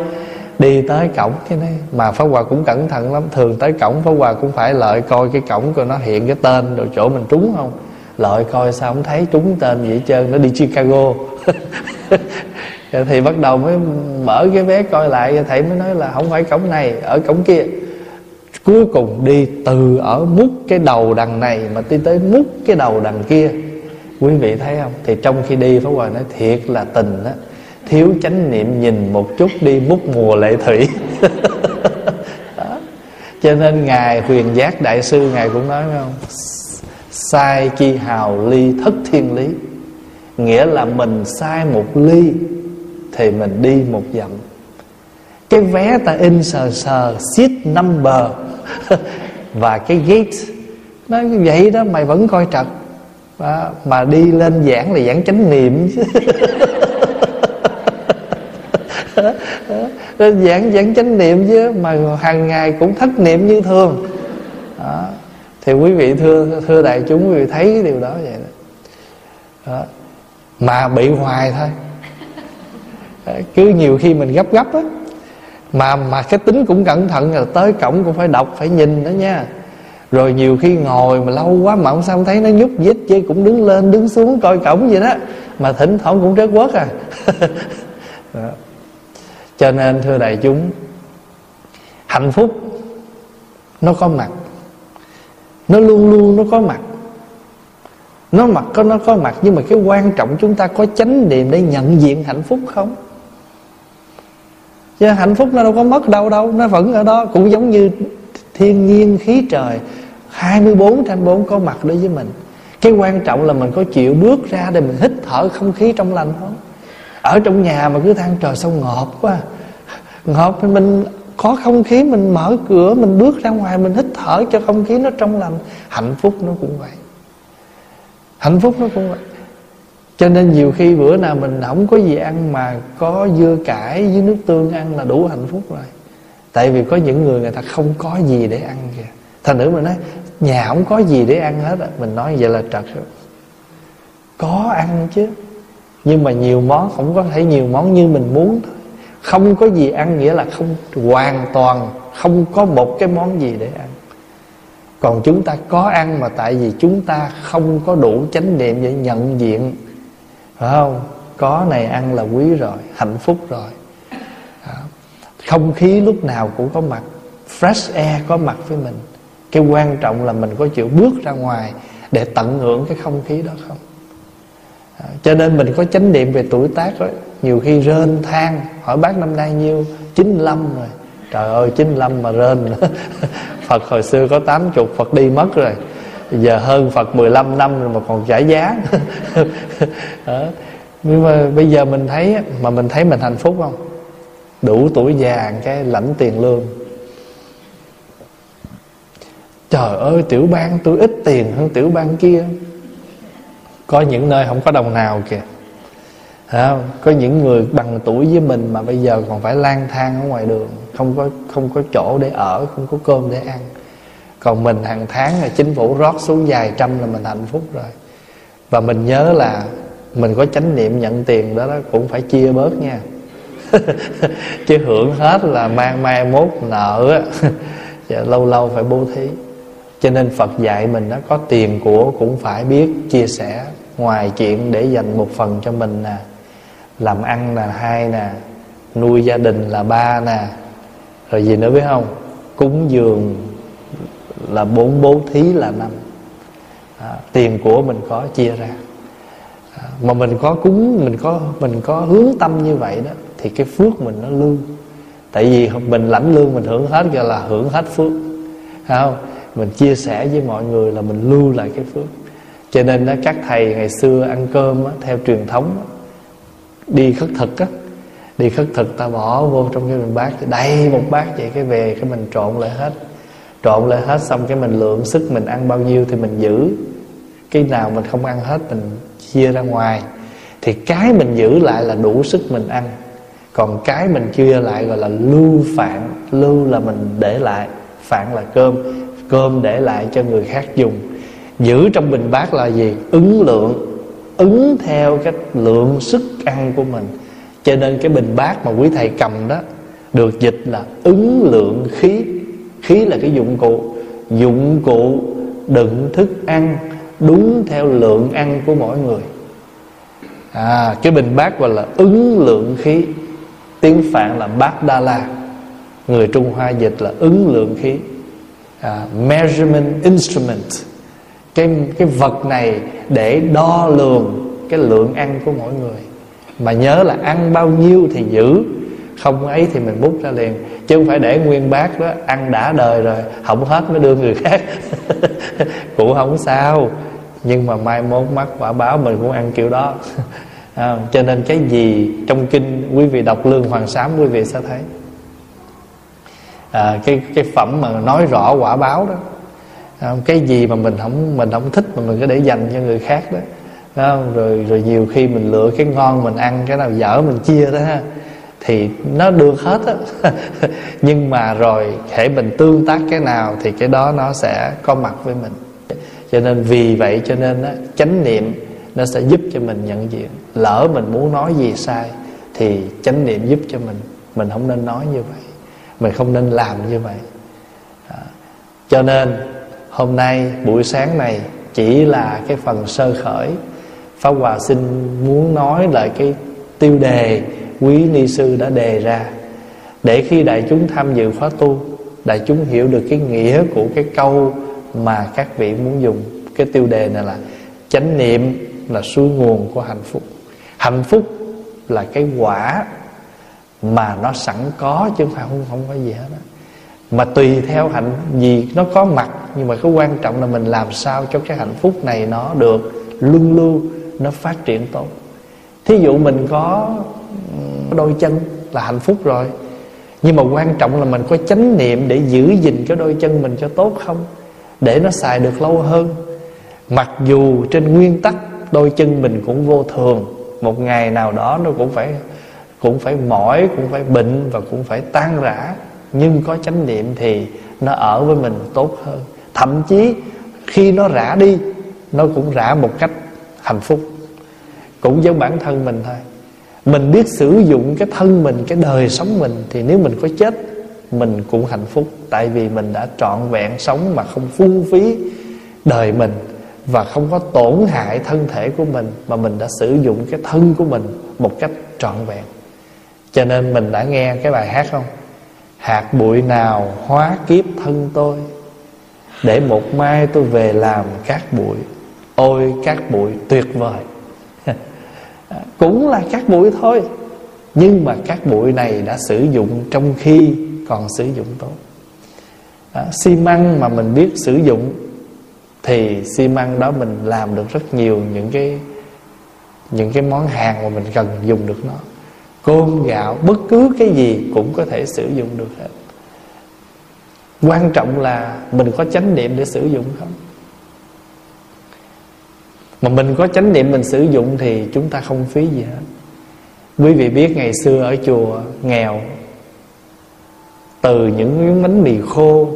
đi tới cổng cái này. Mà pháp hòa cũng cẩn thận lắm. Thường tới cổng pháp hòa cũng phải lợi coi cái cổng của nó hiện cái tên rồi chỗ mình trúng không? Lợi coi sao không thấy trúng tên gì hết trơn. Nó đi chicago. Thì bắt đầu mới mở cái vé coi lại. Thầy mới nói là không phải cổng này, ở cổng kia. Cuối cùng đi từ ở mút cái đầu đằng này mà đi tới mút cái đầu đằng kia. Quý vị thấy không? Thì trong khi đi, pháp hòa nói thiệt là tình á thiếu chánh niệm nhìn một chút đi múc mùa lệ thủy. Cho nên ngài huyền giác đại sư ngài cũng nói phải không? Sai chi hào ly thất thiên lý. Nghĩa là mình sai một ly thì mình đi một dặm. Cái vé ta in sờ sờ seat number. Và cái gate nó vậy đó mày vẫn coi trật. Đó, mà đi lên giảng là giảng chánh niệm. chứ Ờ, giảng giảng chánh niệm chứ mà hàng ngày cũng thất niệm như thường. Đó. thì quý vị thưa thưa đại chúng quý vị thấy cái điều đó vậy đó, đó. mà bị hoài thôi. Ờ, cứ nhiều khi mình gấp gấp á. Mà mà cái tính cũng cẩn thận là tới cổng cũng phải đọc phải nhìn đó nha. Rồi nhiều khi ngồi mà lâu quá mà không sao không thấy nó nhúc nhích chứ cũng đứng lên đứng xuống coi cổng vậy đó. Mà thỉnh thoảng cũng rớt quất à. Đó cho nên, thưa đại chúng, hạnh phúc nó có mặt. Nó luôn luôn nó có mặt. Nó mặt có, nó có mặt, nhưng mà cái quan trọng chúng ta có chánh niệm để nhận diện hạnh phúc không? Chứ hạnh phúc nó đâu có mất đâu đâu, nó vẫn ở đó, cũng giống như thiên nhiên, khí trời. 24 trên 4 có mặt đối với mình. Cái quan trọng là mình có chịu bước ra để mình hít thở không khí trong lành không? Ở trong nhà mà cứ than trời sao ngợp quá. Ngợp thì mình có không khí, mình mở cửa, mình bước ra ngoài, mình hít thở cho không khí nó trong lành. Hạnh phúc nó cũng vậy. Hạnh phúc nó cũng vậy. Cho nên nhiều khi bữa nào mình không có gì ăn mà có dưa cải với nước tương ăn là đủ hạnh phúc rồi. Tại vì có những người người ta không có gì để ăn kìa. Thành nữ mình nói, nhà không có gì để ăn hết á. Mình nói vậy là trật rồi. Có ăn chứ nhưng mà nhiều món cũng có thể nhiều món như mình muốn thôi. Không có gì ăn nghĩa là không, hoàn toàn không có một cái món gì để ăn. Còn chúng ta có ăn mà tại vì chúng ta không có đủ chánh niệm để nhận diện. Phải không? Có này ăn là quý rồi, hạnh phúc rồi. Không khí lúc nào cũng có mặt. Fresh air có mặt với mình. Cái quan trọng là mình có chịu bước ra ngoài để tận hưởng cái không khí đó không? Cho nên mình có chánh niệm về tuổi tác đó. Nhiều khi rên than, hỏi bác năm nay nhiêu? 95 rồi. Trời ơi 95 mà rên. Phật hồi xưa có 80 Phật đi mất rồi. Giờ hơn Phật 15 năm rồi mà còn trả giá. Đó. nhưng mà bây giờ mình thấy mà mình thấy mình hạnh phúc không? Đủ tuổi già, cái lãnh tiền lương. Trời ơi, tiểu bang tôi ít tiền hơn tiểu bang kia có những nơi không có đồng nào kìa. À, có những người bằng tuổi với mình mà bây giờ còn phải lang thang ở ngoài đường không có không có chỗ để ở không có cơm để ăn. Còn mình hàng tháng là chính phủ rót xuống vài trăm là mình hạnh phúc rồi. Và mình nhớ là mình có chánh niệm nhận tiền đó, đó cũng phải chia bớt nha. Chứ hưởng hết là mang mai mốt nợ á. Dạ, lâu lâu phải bố thí. Cho nên phật dạy mình nó có tiền của cũng phải biết chia sẻ ngoài chuyện để dành một phần cho mình nè làm ăn là hai nè nuôi gia đình là ba nè. Rồi gì nữa biết không? Cúng dường là bốn bố thí là năm. À, tiền của mình có chia ra. À, mà mình có cúng mình có mình có hướng tâm như vậy đó thì cái phước mình nó lưu. Tại vì mình lãnh lương mình hưởng hết gọi là hưởng hết phước. Không? Mình chia sẻ với mọi người là mình lưu lại cái phước cho nên đó, các thầy ngày xưa ăn cơm đó, theo truyền thống đó, đi khất thực á đi khất thực ta bỏ vô trong cái mình bát đầy một bát vậy cái về cái mình trộn lại hết. Trộn lại hết xong cái mình lượng sức mình ăn bao nhiêu thì mình giữ. Cái nào mình không ăn hết mình chia ra ngoài. Thì cái mình giữ lại là đủ sức mình ăn. Còn cái mình chia lại gọi là lưu phạn lưu là mình để lại phạn là cơm. Cơm để lại cho người khác dùng giữ trong bình bát là gì? Ứng lượng ứng theo cái lượng sức ăn của mình. Cho nên cái bình bát mà quý thầy cầm đó được dịch là ứng lượng khí. Khí là cái dụng cụ. Dụng cụ đựng thức ăn đúng theo lượng ăn của mỗi người. À cái bình bát gọi là ứng lượng khí. Tiếng phạn là bát đa la người trung hoa dịch là ứng lượng khí. À, measurement instrument cái cái vật này để đo lường cái lượng ăn của mỗi người. Mà nhớ là ăn bao nhiêu thì giữ không ấy thì mình bút ra liền. Chứ không phải để nguyên bát đó ăn đã đời rồi không hết mới đưa người khác. Cũng không sao. Nhưng mà mai mốt mắc quả báo mình cũng ăn kiểu đó. À, cho nên cái gì trong kinh quý vị đọc lương hoàng sám quý vị sẽ thấy. À, cái cái phẩm mà nói rõ quả báo đó không? cái gì mà mình không mình không thích mà mình cứ để dành cho người khác đó. Đó, rồi rồi nhiều khi mình lựa cái ngon mình ăn cái nào dở mình chia đó ha. Thì nó được hết á. Nhưng mà rồi thể mình tương tác cái nào thì cái đó nó sẽ có mặt với mình. Cho nên vì vậy cho nên á chánh niệm nó sẽ giúp cho mình nhận diện. Lỡ mình muốn nói gì sai thì chánh niệm giúp cho mình. Mình không nên nói như vậy. Mình không nên làm như vậy. À, cho nên hôm nay buổi sáng này chỉ là cái phần sơ khởi. Pháp hòa xin muốn nói lại cái tiêu đề quý ni sư đã đề ra. Để khi đại chúng tham dự khóa tu đại chúng hiểu được cái nghĩa của cái câu mà các vị muốn dùng. Cái tiêu đề này là chánh niệm là suối nguồn của hạnh phúc. Hạnh phúc là cái quả mà nó sẵn có chứ không phải không, không có gì hết đó. mà tùy theo hạnh gì nó có mặt nhưng mà cái quan trọng là mình làm sao cho cái hạnh phúc này nó được luân lưu, nó phát triển tốt. Thí dụ mình có đôi chân là hạnh phúc rồi, nhưng mà quan trọng là mình có chánh niệm để giữ gìn cái đôi chân mình cho tốt không? Để nó xài được lâu hơn. Mặc dù trên nguyên tắc đôi chân mình cũng vô thường, một ngày nào đó nó cũng phải cũng phải mỏi, cũng phải bệnh và cũng phải tan rã. Nhưng có chánh niệm thì nó ở với mình tốt hơn thậm chí khi nó rã đi, nó cũng rã một cách hạnh phúc. Cũng giống bản thân mình thôi. Mình biết sử dụng cái thân mình, cái đời sống mình, thì nếu mình có chết, mình cũng hạnh phúc. Tại vì mình đã trọn vẹn sống mà không phung phí đời mình và không có tổn hại thân thể của mình, mà mình đã sử dụng cái thân của mình một cách trọn vẹn. Cho nên mình đã nghe cái bài hát không? Hạt bụi nào hóa kiếp thân tôi? Để một mai tôi về làm cát bụi ôi cát bụi tuyệt vời. Cũng là cát bụi thôi. Nhưng mà cát bụi này đã sử dụng trong khi còn sử dụng tốt. À, xi măng mà mình biết sử dụng thì xi măng đó mình làm được rất nhiều những cái những cái món hàng mà mình cần dùng được nó. Cơm gạo bất cứ cái gì cũng có thể sử dụng được hết quan trọng là mình có chánh niệm để sử dụng không? Mà mình có chánh niệm mình sử dụng thì chúng ta không phí gì hết. Quý vị biết ngày xưa ở chùa nghèo, từ những miếng bánh mì khô,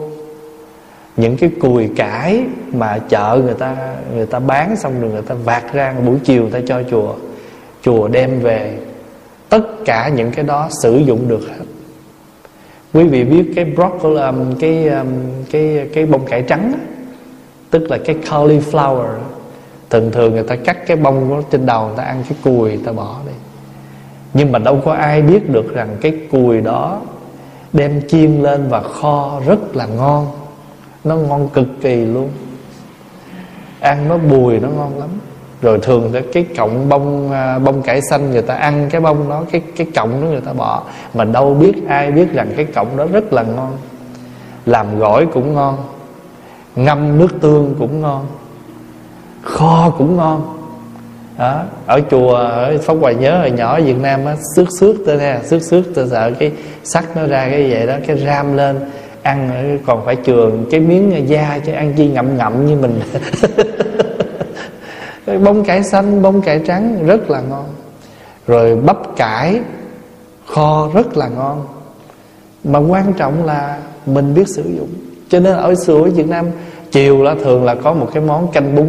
những cái cùi cải mà chợ người ta người ta bán xong rồi người ta vạt ra buổi chiều người ta cho chùa chùa đem về. Tất cả những cái đó sử dụng được hết quý vị biết cái broccoli um, cái um, cái cái bông cải trắng đó, tức là cái cauliflower thường thường người ta cắt cái bông đó trên đầu người ta ăn cái cùi người ta bỏ đi. Nhưng mà đâu có ai biết được rằng cái cùi đó đem chiên lên và kho rất là ngon. Nó ngon cực kỳ luôn. Ăn nó bùi nó ngon lắm rồi thường cái cọng bông à, bông cải xanh người ta ăn cái bông đó, cái cái cọng đó người ta bỏ. Mà đâu biết ai biết rằng cái cọng đó rất là ngon. Làm gỏi cũng ngon, ngâm nước tương cũng ngon, kho cũng ngon. Đó. ở chùa, ở pháp hoài nhớ hồi nhỏ ở việt nam á, xước xước tôi nè, xước xước tôi sợ cái sắt nó ra cái vậy đó, cái ram lên, ăn còn phải trường cái miếng da chứ ăn chi ngậm ngậm như mình. bông cải xanh, bông cải trắng rất là ngon. Rồi bắp cải, kho rất là ngon. Mà quan trọng là mình biết sử dụng. Cho nên ở xưa ở Việt Nam, chiều là thường là có một cái món canh bún.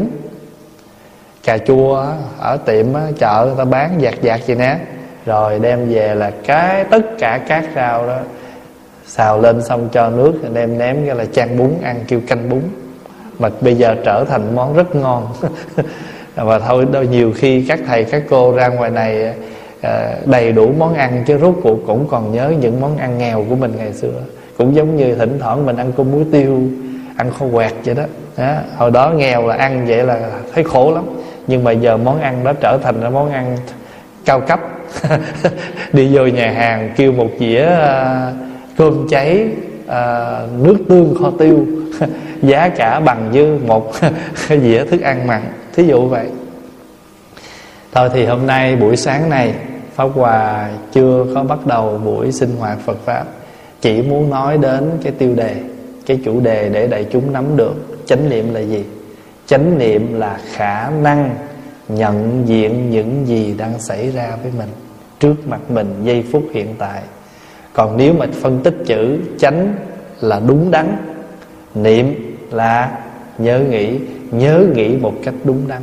Cà chua ở tiệm chợ người ta bán dạt dạt gì nè. Rồi đem về là cái, tất cả các rau đó, xào lên xong cho nước đem ném cái là chan bún, ăn kêu canh bún. Mà bây giờ trở thành món rất ngon. À, và thôi đâu nhiều khi các thầy các cô ra ngoài này à, à, đầy đủ món ăn chứ rốt cuộc cũng còn nhớ những món ăn nghèo của mình ngày xưa. Cũng giống như thỉnh thoảng mình ăn cơm muối tiêu ăn kho quẹt vậy đó. đó hồi đó nghèo là ăn vậy là thấy khổ lắm. Nhưng mà giờ món ăn đó trở thành là món ăn cao cấp. Đi vô nhà hàng kêu một dĩa uh, cơm cháy uh, nước tương kho tiêu. Giá cả bằng như một dĩa thức ăn mặn thí dụ vậy. Thôi thì hôm nay buổi sáng này pháp hòa chưa có bắt đầu buổi sinh hoạt phật pháp. Chỉ muốn nói đến cái tiêu đề, cái chủ đề để đại chúng nắm được. Chánh niệm là gì? Chánh niệm là khả năng nhận diện những gì đang xảy ra với mình trước mặt mình giây phút hiện tại. Còn nếu mà phân tích chữ chánh là đúng đắn, niệm là nhớ nghĩ nhớ nghĩ một cách đúng đắn.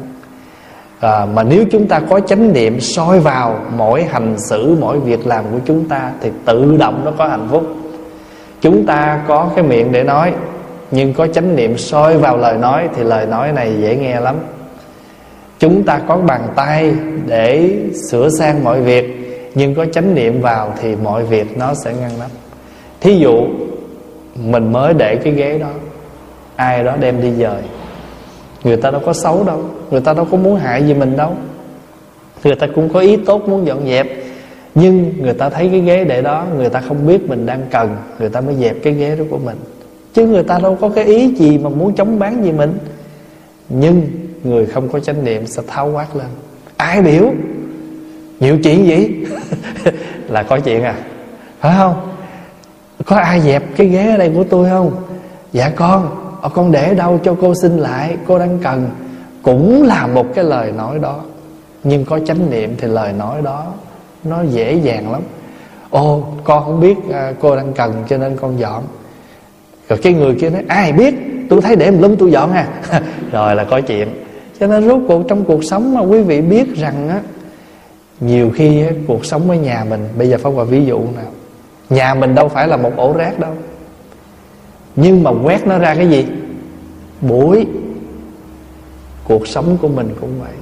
À, mà nếu chúng ta có chánh niệm soi vào mỗi hành xử mỗi việc làm của chúng ta thì tự động nó có hạnh phúc. Chúng ta có cái miệng để nói nhưng có chánh niệm soi vào lời nói thì lời nói này dễ nghe lắm. Chúng ta có bàn tay để sửa sang mọi việc nhưng có chánh niệm vào thì mọi việc nó sẽ ngăn nắp. Thí dụ mình mới để cái ghế đó ai đó đem đi dời. Người ta đâu có xấu đâu. Người ta đâu có muốn hại gì mình đâu. Người ta cũng có ý tốt muốn dọn dẹp. Nhưng người ta thấy cái ghế để đó, người ta không biết mình đang cần, người ta mới dẹp cái ghế đó của mình. Chứ người ta đâu có cái ý gì mà muốn chống bán gì mình. Nhưng người không có chánh niệm sẽ tháo quát lên. Ai biểu? Nhiều chuyện gì là có chuyện à? Phải không? Có ai dẹp cái ghế ở đây của tôi không? Dạ con ở con để đâu cho cô xin lại cô đang cần. Cũng là một cái lời nói đó. Nhưng có chánh niệm thì lời nói đó nó dễ dàng lắm. Ô con không biết à, cô đang cần cho nên con dọn. Rồi cái người kia nói ai biết? Tôi thấy để lum tôi dọn à. Rồi là có chuyện. Cho nên rốt cuộc trong cuộc sống mà quý vị biết rằng á nhiều khi á, cuộc sống ở nhà mình bây giờ phải qua ví dụ nào nhà mình đâu phải là một ổ rác đâu nhưng mà quét nó ra cái gì? Bụi. Cuộc sống của mình cũng vậy.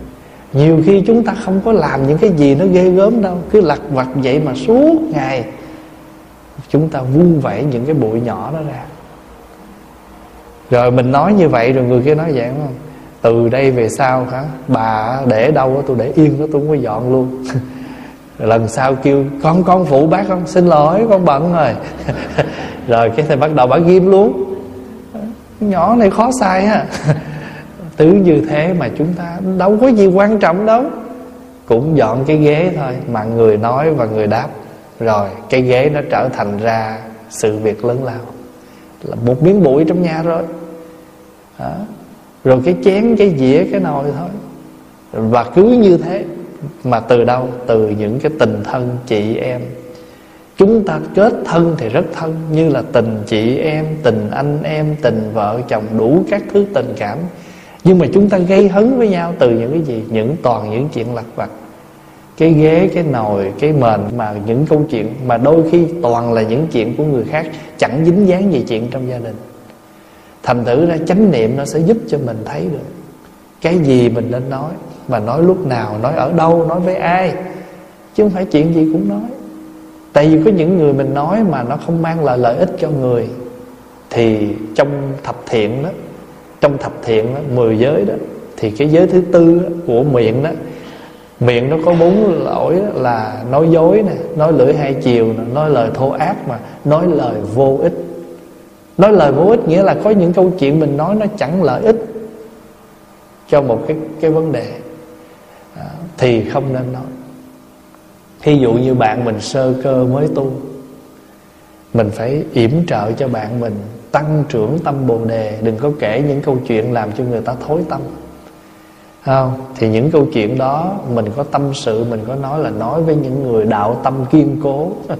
Nhiều khi chúng ta không có làm những cái gì nó ghê gớm đâu. Cứ lặt vặt vậy mà suốt ngày, chúng ta vung vẩy những cái bụi nhỏ đó ra. Rồi mình nói như vậy rồi người kia nói vậy không? Từ đây về sau hả? Bà để đâu tôi để yên đó, tôi không có dọn luôn. Lần sau kêu, con con phụ bác không? Xin lỗi, con bận rồi. rồi cái thầy bắt đầu bà ghim luôn. Nhỏ này khó sai ha. Tứ như thế mà chúng ta đâu có gì quan trọng đâu. Cũng dọn cái ghế thôi mà người nói và người đáp. Rồi cái ghế nó trở thành ra sự việc lớn lao. Là một miếng bụi trong nhà rồi. Đó. rồi cái chén cái dĩa cái nồi thôi. Và cứ như thế mà từ đâu? Từ những cái tình thân chị em chúng ta kết thân thì rất thân, như là tình chị em, tình anh em, tình vợ, chồng, đủ các thứ tình cảm. Nhưng mà chúng ta gây hấn với nhau từ những cái gì? Những toàn những chuyện lặt vặt. Cái ghế, cái nồi, cái mền mà những câu chuyện mà đôi khi toàn là những chuyện của người khác, chẳng dính dáng gì chuyện trong gia đình. Thành thử ra chánh niệm nó sẽ giúp cho mình thấy được cái gì mình nên nói, và nói lúc nào, nói ở đâu, nói với ai. Chứ không phải chuyện gì cũng nói tại vì có những người mình nói mà nó không mang lại lợi ích cho người thì trong thập thiện đó trong thập thiện đó, mười giới đó thì cái giới thứ tư đó, của miệng đó miệng nó có bốn lỗi đó, là nói dối nè nói lưỡi hai chiều nè nói lời thô ác mà nói lời vô ích. Nói lời vô ích nghĩa là có những câu chuyện mình nói nó chẳng lợi ích cho một cái cái vấn đề. À, thì không nên nói thí dụ như bạn mình sơ cơ mới tu mình phải yểm trợ cho bạn mình tăng trưởng tâm bồ đề. Đừng có kể những câu chuyện làm cho người ta thối tâm. Không? Thì những câu chuyện đó mình có tâm sự mình có nói là nói với những người đạo tâm kiên cố.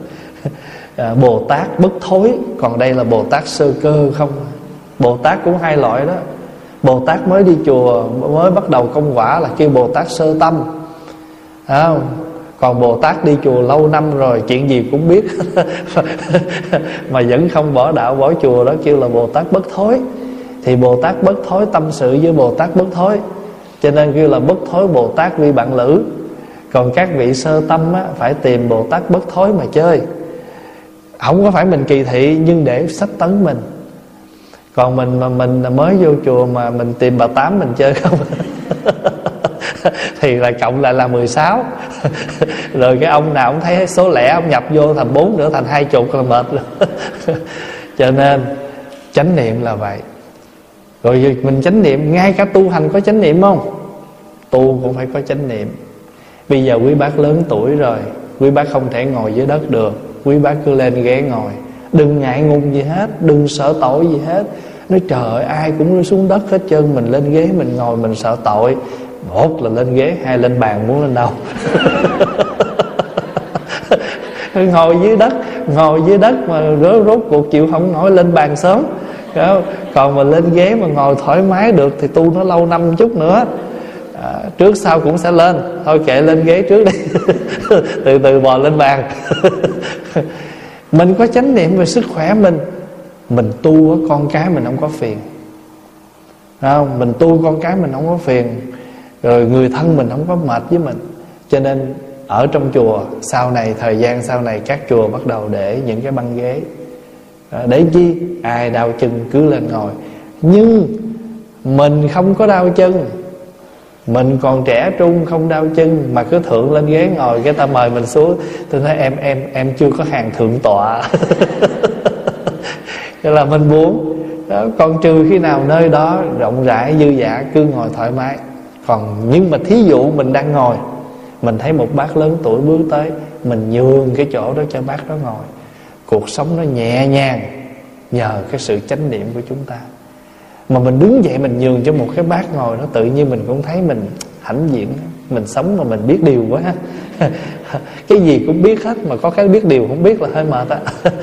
À, bồ tát bất thối. Còn đây là bồ tát sơ cơ không? Bồ tát cũng hai loại đó. Bồ tát mới đi chùa mới bắt đầu công quả là kêu bồ tát sơ tâm. Không? Còn bồ tát đi chùa lâu năm rồi chuyện gì cũng biết. Mà vẫn không bỏ đạo bỏ chùa đó kêu là bồ tát bất thối. Thì bồ tát bất thối tâm sự với bồ tát bất thối. Cho nên kêu là bất thối bồ tát vi bạn lữ. Còn các vị sơ tâm á, phải tìm bồ tát bất thối mà chơi. Không có phải mình kỳ thị nhưng để sách tấn mình. Còn mình mà mình mới vô chùa mà mình tìm bà tám mình chơi không? thì là cộng lại là 16 rồi cái ông nào cũng thấy số lẻ, ông nhập vô thành bốn nữa, thành hai chục là mệt rồi cho nên, chánh niệm là vậy. Rồi mình chánh niệm, ngay cả tu hành có chánh niệm không? Tu cũng phải có chánh niệm. Bây giờ quý bác lớn tuổi rồi, quý bác không thể ngồi dưới đất được. Quý bác cứ lên ghế ngồi. Đừng ngại ngùng gì hết, đừng sợ tội gì hết. Nói trời ơi, ai cũng xuống đất hết trơn, mình lên ghế mình ngồi mình sợ tội một là lên ghế hai lên bàn muốn lên đâu? Ngồi dưới đất ngồi dưới đất mà rốt, rốt cuộc chịu không nổi lên bàn sớm. Còn mà lên ghế mà ngồi thoải mái được thì tu nó lâu năm chút nữa. À, trước sau cũng sẽ lên. Thôi kệ lên ghế trước đi. Từ từ bò lên bàn. Mình có chánh niệm về sức khỏe mình. Mình tu con cái mình không có phiền. Không? mình tu con cái mình không có phiền rồi người thân mình không có mệt với mình. Cho nên ở trong chùa sau này thời gian sau này các chùa bắt đầu để những cái băng ghế. À, để chi ai đau chân cứ lên ngồi. Nhưng mình không có đau chân. Mình còn trẻ trung không đau chân mà cứ thượng lên ghế ngồi cái ta mời mình xuống. Tôi nói em em em chưa có hàng thượng tọa. Thế là mình muốn đó, còn trừ khi nào nơi đó rộng rãi dư dả cứ ngồi thoải mái còn nhưng mà thí dụ mình đang ngồi, mình thấy một bác lớn tuổi bước tới, mình nhường cái chỗ đó cho bác đó ngồi. Cuộc sống nó nhẹ nhàng nhờ cái sự chánh niệm của chúng ta. Mà mình đứng dậy mình nhường cho một cái bác ngồi đó, tự nhiên mình cũng thấy mình hãnh diện. Mình sống mà mình biết điều quá. Cái gì cũng biết hết, mà có cái biết điều không biết là hơi mệt á.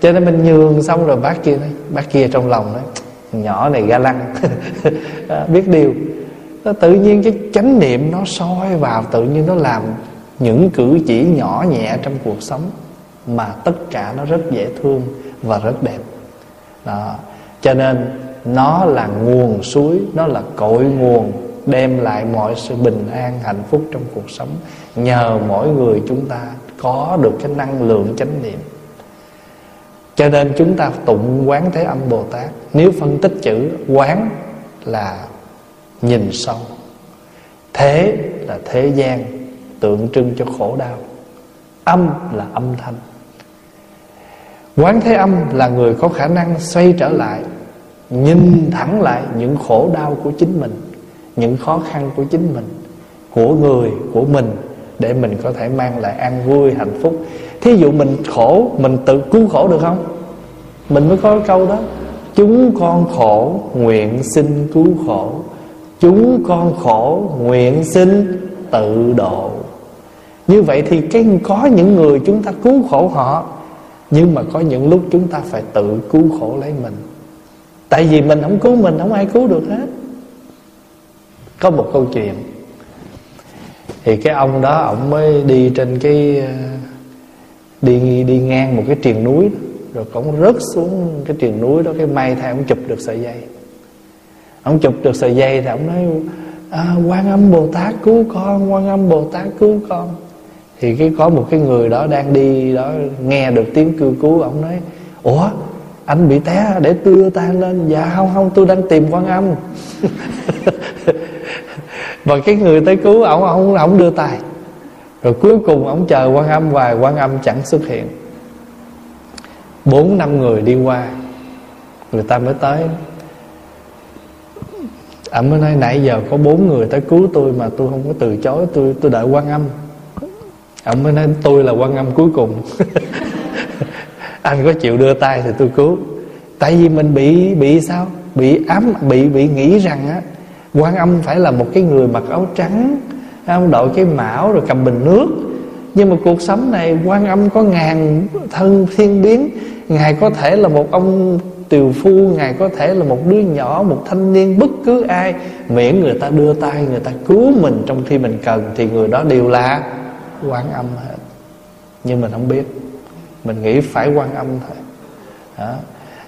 Cho nên mình nhường xong rồi bác kia nói, bác kia trong lòng nói, nhỏ này ga lăng. À, biết điều nó tự nhiên cái chánh niệm nó soi vào, tự nhiên nó làm những cử chỉ nhỏ nhẹ trong cuộc sống mà tất cả nó rất dễ thương và rất đẹp. Đó. cho nên nó là nguồn suối, nó là cội nguồn đem lại mọi sự bình an, hạnh phúc trong cuộc sống. Nhờ mỗi người chúng ta có được cái năng lượng chánh niệm. Cho nên chúng ta tụng quán thế âm bồ tát. Nếu phân tích chữ quán là nhìn sâu. Thế là thế gian tượng trưng cho khổ đau. Âm là âm thanh. Quán thế âm là người có khả năng xoay trở lại, nhìn thẳng lại những khổ đau của chính mình, những khó khăn của chính mình, của người, của mình, để mình có thể mang lại an vui, hạnh phúc. Thí dụ mình khổ, mình tự cứu khổ được không? Mình mới có câu đó. Chúng con khổ nguyện xin cứu khổ chúng con khổ nguyện xin tự độ. Như vậy thì cái có những người chúng ta cứu khổ họ nhưng mà có những lúc chúng ta phải tự cứu khổ lấy mình. Tại vì mình không cứu mình không ai cứu được hết. Có một câu chuyện. Thì cái ông đó ông mới đi trên cái ờ, đi đi ngang một cái triền núi đó, rồi cũng rớt xuống cái triền núi đó cái may thay ông chụp được sợi dây ông chụp được sợi dây thì ông nói à, quan âm bồ tát cứu con quan âm bồ tát cứu con. Thì cái có một cái người đó đang đi đó nghe được tiếng kêu cứu ông nói ủa anh bị té để tôi đưa tay lên. Dạ không không tôi đang tìm quan âm. Và cái người tới cứu ông ông ông đưa tay. Rồi cuối cùng ông chờ quan âm hoài quan âm chẳng xuất hiện. Bốn năm người đi qua người ta mới tới ông mới nói nãy giờ có bốn người tới cứu tôi mà tôi không có từ chối, tôi tôi đợi quan âm. Ông mới nói tôi là quan âm cuối cùng. Anh có chịu đưa tay thì tôi cứu. Tại vì mình bị bị sao? Bị ám, bị bị nghĩ rằng á, quan âm phải là một cái người mặc áo trắng ông đội cái mão rồi cầm bình nước. Nhưng mà cuộc sống này quan âm có ngàn thân thiên biến, ngài có thể là một ông tiều phu, ngài có thể là một đứa nhỏ, một thanh niên bất cứ ai, miễn người ta đưa tay, người ta cứu mình trong khi mình cần, thì người đó đều là quan âm hết. Nhưng mình không biết. Mình nghĩ phải quan âm thôi. Đó.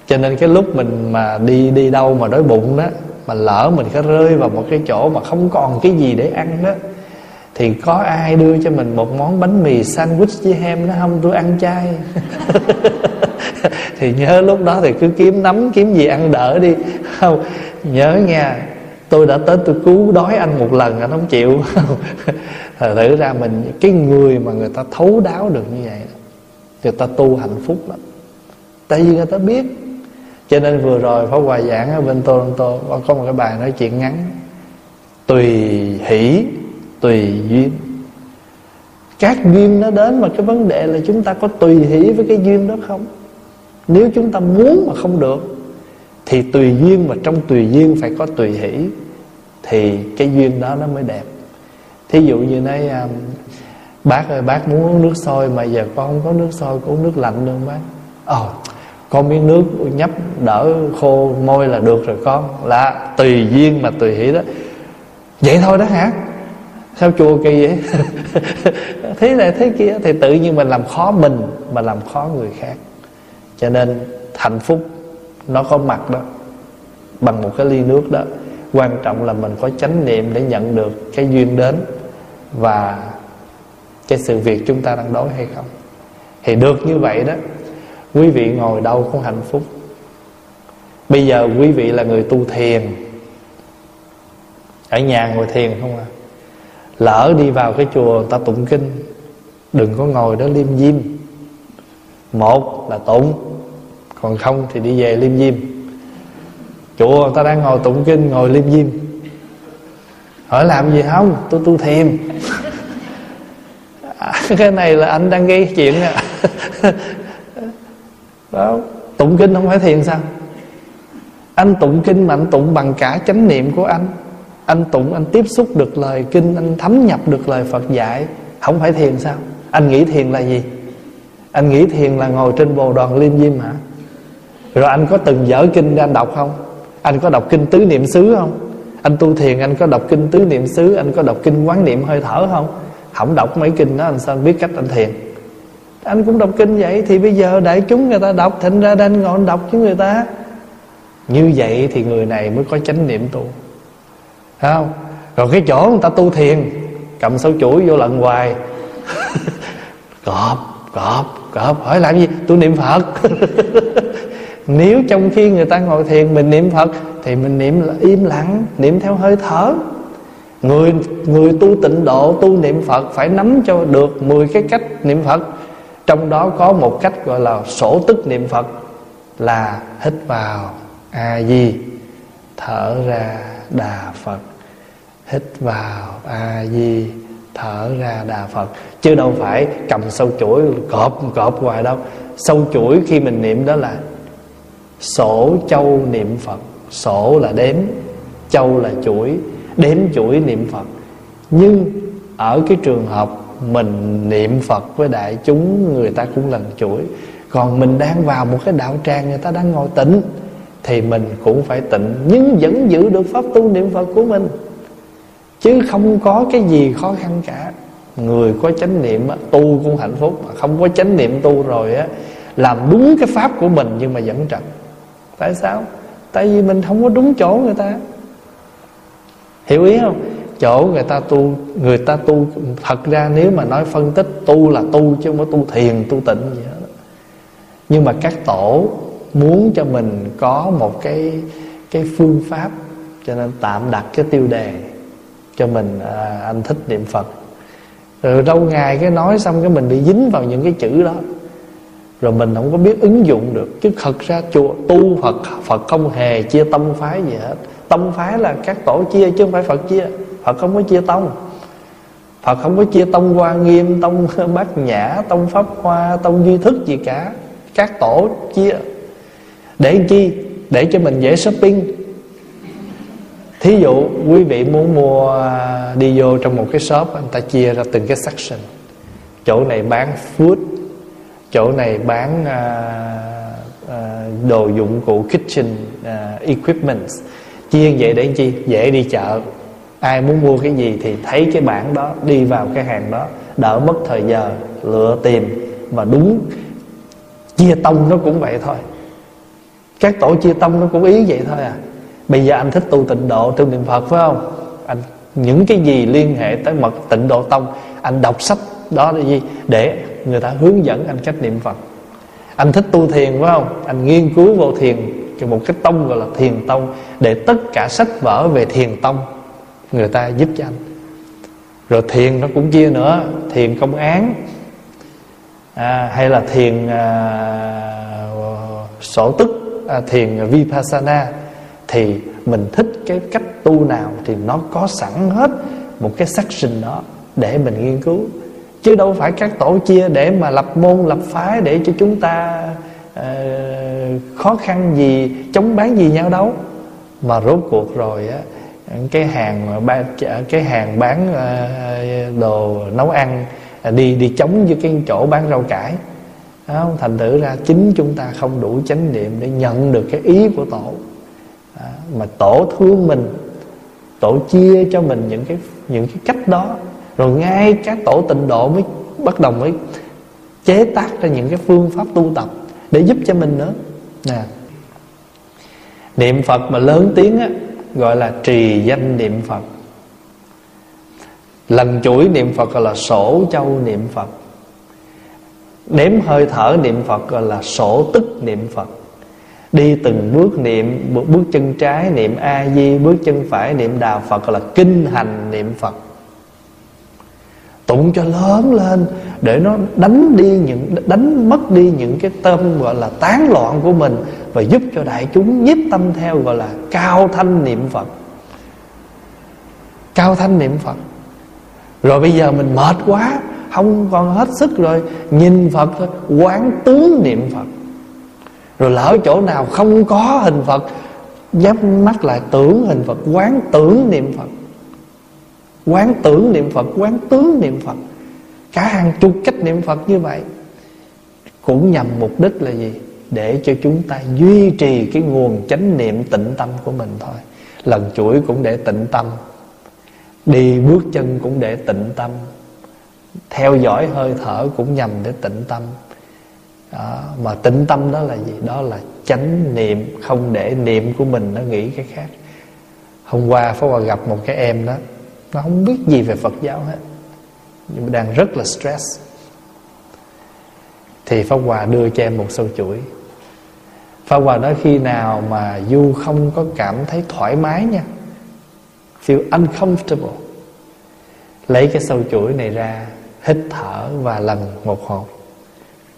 cho nên cái lúc mình mà đi đi đâu mà đói bụng đó, mà lỡ mình có rơi vào một cái chỗ mà không còn cái gì để ăn đó, thì có ai đưa cho mình một món bánh mì sandwich với hem nó không? Tôi ăn chay. thì nhớ lúc đó thì cứ kiếm nấm kiếm gì ăn đỡ đi. Không, nhớ nha, tôi đã tới tôi cứu đói anh một lần, anh không chịu. Thật thử ra mình, cái người mà người ta thấu đáo được như vậy người ta tu hạnh phúc lắm. Tại vì người ta biết. Cho nên vừa rồi Pháp Hòa giảng ở bên Toronto Có một cái bài nói chuyện ngắn. Tùy hỷ, tùy duyên. Các duyên nó đến mà cái vấn đề là chúng ta có tùy hỷ với cái duyên đó không? Nếu chúng ta muốn mà không được thì tùy duyên mà trong tùy duyên phải có tùy hỷ thì cái duyên đó nó mới đẹp. Thí dụ như nói à, bác ơi bác muốn uống nước sôi mà giờ con không có nước sôi con uống nước lạnh được bác? Ồ oh, con miếng nước nhấp đỡ khô môi là được rồi con. Là tùy duyên mà tùy hỷ đó. Vậy thôi đó hả? Sao chùa kỳ vậy? Thế này thế kia thì tự nhiên mình làm khó mình mà làm khó người khác cho nên hạnh phúc nó có mặt đó, bằng một cái ly nước đó. Quan trọng là mình có chánh niệm để nhận được cái duyên đến và cái sự việc chúng ta đang đối hay không. Thì được như vậy đó, quý vị ngồi đâu cũng hạnh phúc. Bây giờ quý vị là người tu thiền. Ở nhà ngồi thiền không à? Lỡ đi vào cái chùa ta tụng kinh. Đừng có ngồi đó liêm diêm. Một là tụng còn không thì đi về liêm diêm. Chùa ta đang ngồi tụng kinh, ngồi liêm diêm. Hỏi làm gì không? Tôi tu thiền. À, cái này là anh đang gây chuyện à. Đó, tụng kinh không phải thiền sao? Anh tụng kinh mà anh tụng bằng cả chánh niệm của anh. Anh tụng, anh tiếp xúc được lời kinh, anh thấm nhập được lời phật dạy, không phải thiền sao? Anh nghĩ thiền là gì? Anh nghĩ thiền là ngồi trên bồ đoàn liêm diêm hả? Rồi anh có từng dở kinh ra anh đọc không? Anh có đọc kinh tứ niệm xứ không? Anh tu thiền, anh có đọc kinh tứ niệm xứ, anh có đọc kinh quán niệm hơi thở không? Không đọc mấy kinh đó, anh sao biết cách anh thiền? Anh cũng đọc kinh vậy, thì bây giờ đại chúng người ta đọc, thành ra đang ngồi đọc với người ta. Như vậy thì người này mới có chánh niệm tu. Thấy không? Rồi cái chỗ người ta tu thiền, cầm sâu chuỗi vô lần hoài. Cọp cọp cọp. Hỏi làm gì? Tu niệm phật. nếu trong khi người ta ngồi thiền mình niệm phật, thì mình niệm là im lặng, niệm theo hơi thở. Người người tu tịnh độ, tu niệm phật phải nắm cho được 10 cái cách niệm phật. Trong đó có một cách gọi là sổ tức niệm phật, là hít vào, a di, thở ra, đà phật. Hít vào, a di, thở ra, đà phật. Chứ đâu phải cầm sâu chuỗi cọp cọp hoài đâu. Sâu chuỗi khi mình niệm đó là sổ châu niệm phật. Sổ là đếm, châu là chuỗi. Đếm chuỗi niệm phật. Nhưng ở cái trường hợp mình niệm phật với đại chúng, người ta cũng lần chuỗi. Còn mình đang vào một cái đạo tràng người ta đang ngồi tịnh, thì mình cũng phải tịnh. Nhưng vẫn giữ được pháp tu niệm phật của mình. Chứ không có cái gì khó khăn cả. Người có chánh niệm tu cũng hạnh phúc. Mà không có chánh niệm tu rồi á, làm đúng cái pháp của mình nhưng mà vẫn trật tại sao? Tại vì mình không có đúng chỗ người ta. Hiểu ý không? Chỗ người ta tu người ta tu thật ra nếu mà nói phân tích tu là tu chứ không có tu thiền tu tịnh gì hết nhưng mà các tổ muốn cho mình có một cái cái phương pháp cho nên tạm đặt cái tiêu đề cho mình à, anh thích niệm phật. Rồi đâu ngày cái nói xong cái mình bị dính vào những cái chữ đó rồi mình không có biết ứng dụng được. Chứ thật ra chùa tu phật phật không hề chia tâm phái gì hết. Tông phái là các tổ chia chứ không phải phật chia. Phật không có chia tông. Phật không có chia tông hoa nghiêm, tông bát nhã, tông pháp hoa, tông duy thức gì cả. Các tổ chia. Để chi? Để cho mình dễ shopping. Thí dụ quý vị muốn mua à, đi vô trong một cái shop anh ta chia ra từng cái section. Chỗ này bán food chỗ này bán uh, uh, đồ dụng cụ kitchen à, uh, equipment chia vậy để chi? Dễ đi chợ. Ai muốn mua cái gì thì thấy cái bảng đó đi vào cái hàng đó. Đỡ mất thời giờ lựa tìm. Và đúng chia tông nó cũng vậy thôi. Các tổ chia tông nó cũng ý vậy thôi à. Bây giờ anh thích tu tịnh độ tu niệm phật phải không? Anh những cái gì liên hệ tới mật tịnh độ tông anh đọc sách đó là gì? Để người ta hướng dẫn anh cách niệm phật. Anh thích tu thiền phải không? Anh nghiên cứu vô thiền một cái tông gọi là thiền tông để tất cả sách vở về thiền tông người ta giúp cho anh. Rồi thiền nó cũng chia nữa thiền công án à, hay là thiền à, sổ tức à, thiền vipassana thì mình thích cái cách tu nào thì nó có sẵn hết một cái section đó để mình nghiên cứu chứ đâu phải các tổ chia để mà lập môn lập phái để cho chúng ta uh, khó khăn gì chống bán gì nhau đâu. Mà rốt cuộc rồi á cái hàng bán cái hàng bán ờ, đồ nấu ăn ờ, đi đi chống với cái chỗ bán rau cải. Thành thử ra chính chúng ta không đủ chánh niệm để nhận được cái ý của tổ. Mà tổ thương mình tổ chia cho mình những cái những cái cách đó rồi ngay các tổ tịnh độ mới bắt đầu mới chế tác ra những cái phương pháp tu tập để giúp cho mình nữa. Nè. Niệm phật mà lớn tiếng á, gọi là trì danh niệm phật. Lần chuỗi niệm phật gọi là sổ châu niệm phật. Đếm hơi thở niệm phật gọi là sổ tức niệm phật. Đi từng bước niệm, bước chân trái niệm a di, bước chân phải niệm đà phật gọi là kinh hành niệm phật tụng cho lớn lên để nó đánh đi những, đánh mất đi những cái tâm gọi là tán loạn của mình và giúp cho đại chúng nhiếp tâm theo gọi là cao thanh niệm phật. Cao thanh niệm phật. Rồi bây giờ mình mệt quá, không còn hết sức rồi, nhìn phật quán tướng niệm phật. Rồi lỡ chỗ nào không có hình phật nhắm mắt lại tưởng hình phật, quán tưởng niệm phật quán tưởng niệm phật quán tướng niệm phật. Cả hàng chục cách niệm phật như vậy. Cũng nhằm mục đích là gì? Để cho chúng ta duy trì cái nguồn chánh niệm tịnh tâm của mình thôi. Lần chuỗi cũng để tịnh tâm. Đi bước chân cũng để tịnh tâm. Theo dõi hơi thở cũng nhằm để tịnh tâm. Đó, mà tịnh tâm đó là gì? Đó là chánh niệm không để niệm của mình nó nghĩ cái khác. Hôm qua phó Hòa gặp một cái em đó nó không biết gì về Phật giáo hết. Nhưng mà đang rất là stress. Thì Pháp Hòa đưa cho em một sâu chuỗi. Pháp Hòa nói khi nào mà Du không có cảm thấy thoải mái nha, Feel uncomfortable, Lấy cái sâu chuỗi này ra, Hít thở và lần một hộp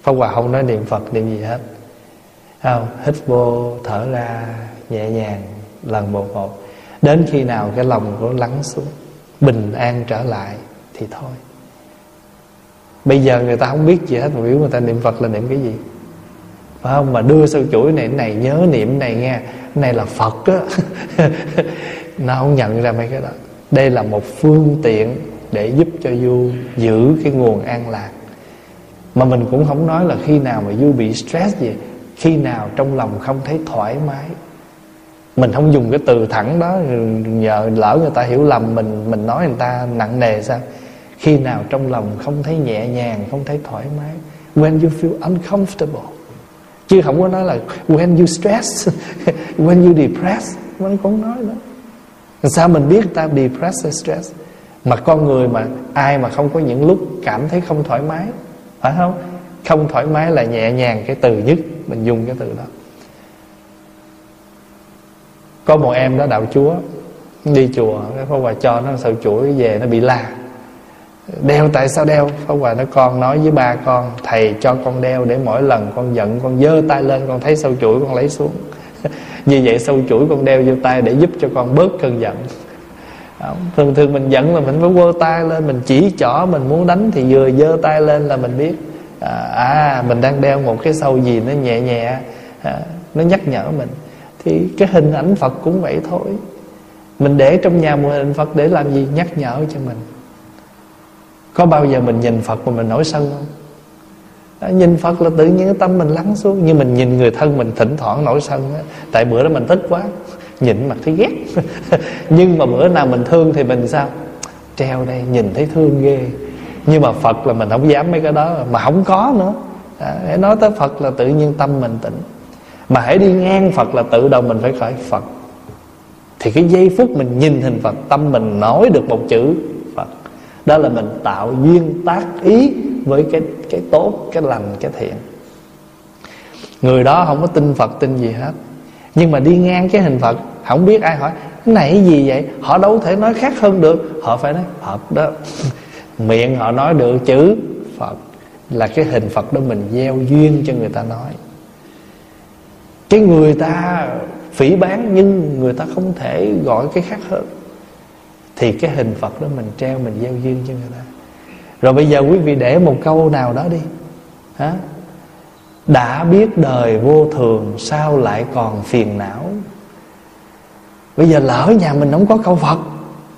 Pháp Hòa không nói niệm Phật, niệm gì hết. Không, hít vô, thở ra, nhẹ nhàng lần một một đến khi nào cái lòng của lắng xuống bình an trở lại thì thôi. Bây giờ người ta không biết gì hết, mà biểu người ta niệm phật là niệm cái gì? Phải không? Mà đưa sâu chuỗi này này, nhớ niệm này nghe. Này là phật á. Nó không nhận ra mấy cái đó. Đây là một phương tiện để giúp cho du giữ cái nguồn an lạc. Mà mình cũng không nói là khi nào mà du bị stress gì, khi nào trong lòng không thấy thoải mái mình không dùng cái từ thẳng đó, nhờ lỡ người ta hiểu lầm mình mình nói người ta nặng nề sao? Khi nào trong lòng không thấy nhẹ nhàng, không thấy thoải mái? When you feel uncomfortable. Chứ không có nói là when you stress, when you depressed. Mình cũng nói đó. sao mình biết ta depressed hay stress mà con người mà, ai mà không có những lúc cảm thấy không thoải mái? Phải không? Không thoải mái là nhẹ nhàng cái từ nhất. Mình dùng cái từ đó có một em đó đạo chúa đi chùa cái pháp hòa cho nó sợi chuỗi về nó bị la. Đeo tại sao đeo? Pháp hòa nó con nói với ba con thầy cho con đeo để mỗi lần con giận con giơ tay lên con thấy sâu chuỗi con lấy xuống. Như vậy sâu chuỗi con đeo vô tay để giúp cho con bớt cơn giận. Thường thường mình giận là mình phải quơ tay lên mình chỉ chỏ mình muốn đánh thì vừa giơ tay lên là mình biết à, à mình đang đeo một cái sâu gì nó nhẹ nhẹ à, nó nhắc nhở mình thì cái hình ảnh phật cũng vậy thôi. Mình để trong nhà một hình phật để làm gì? Nhắc nhở cho mình. Có bao giờ mình nhìn phật mà mình nổi sân không? Đó, nhìn phật là tự nhiên cái tâm mình lắng xuống. Nhưng mình nhìn người thân mình thỉnh thoảng nổi sân đó. tại bữa đó mình tức quá nhìn mặt thấy ghét. Nhưng mà bữa nào mình thương thì mình sao? Treo đây nhìn thấy thương ghê. Nhưng mà phật là mình không dám mấy cái đó mà không có nữa. Để nói tới phật là tự nhiên tâm mình tỉnh mà hãy đi ngang phật là tự đầu mình phải khởi phật. Thì cái giây phút mình nhìn hình phật, tâm mình nói được một chữ phật, đó là mình tạo duyên tác ý với cái cái tốt, cái lành, cái thiện. Người đó không có tin phật, tin gì hết. Nhưng mà đi ngang cái hình phật, không biết ai hỏi này cái gì vậy? Họ đâu thể nói khác hơn được. Họ phải nói phật đó. Miệng họ nói được chữ phật, là cái hình phật đó mình gieo duyên cho người ta nói cái người ta phỉ bán nhưng người ta không thể gọi cái khác hơn. Thì cái hình phật đó mình treo, mình gieo duyên cho người ta. Rồi bây giờ quý vị để một câu nào đó đi. Hả? Đã biết đời vô thường, sao lại còn phiền não? Bây giờ lỡ nhà mình không có câu phật,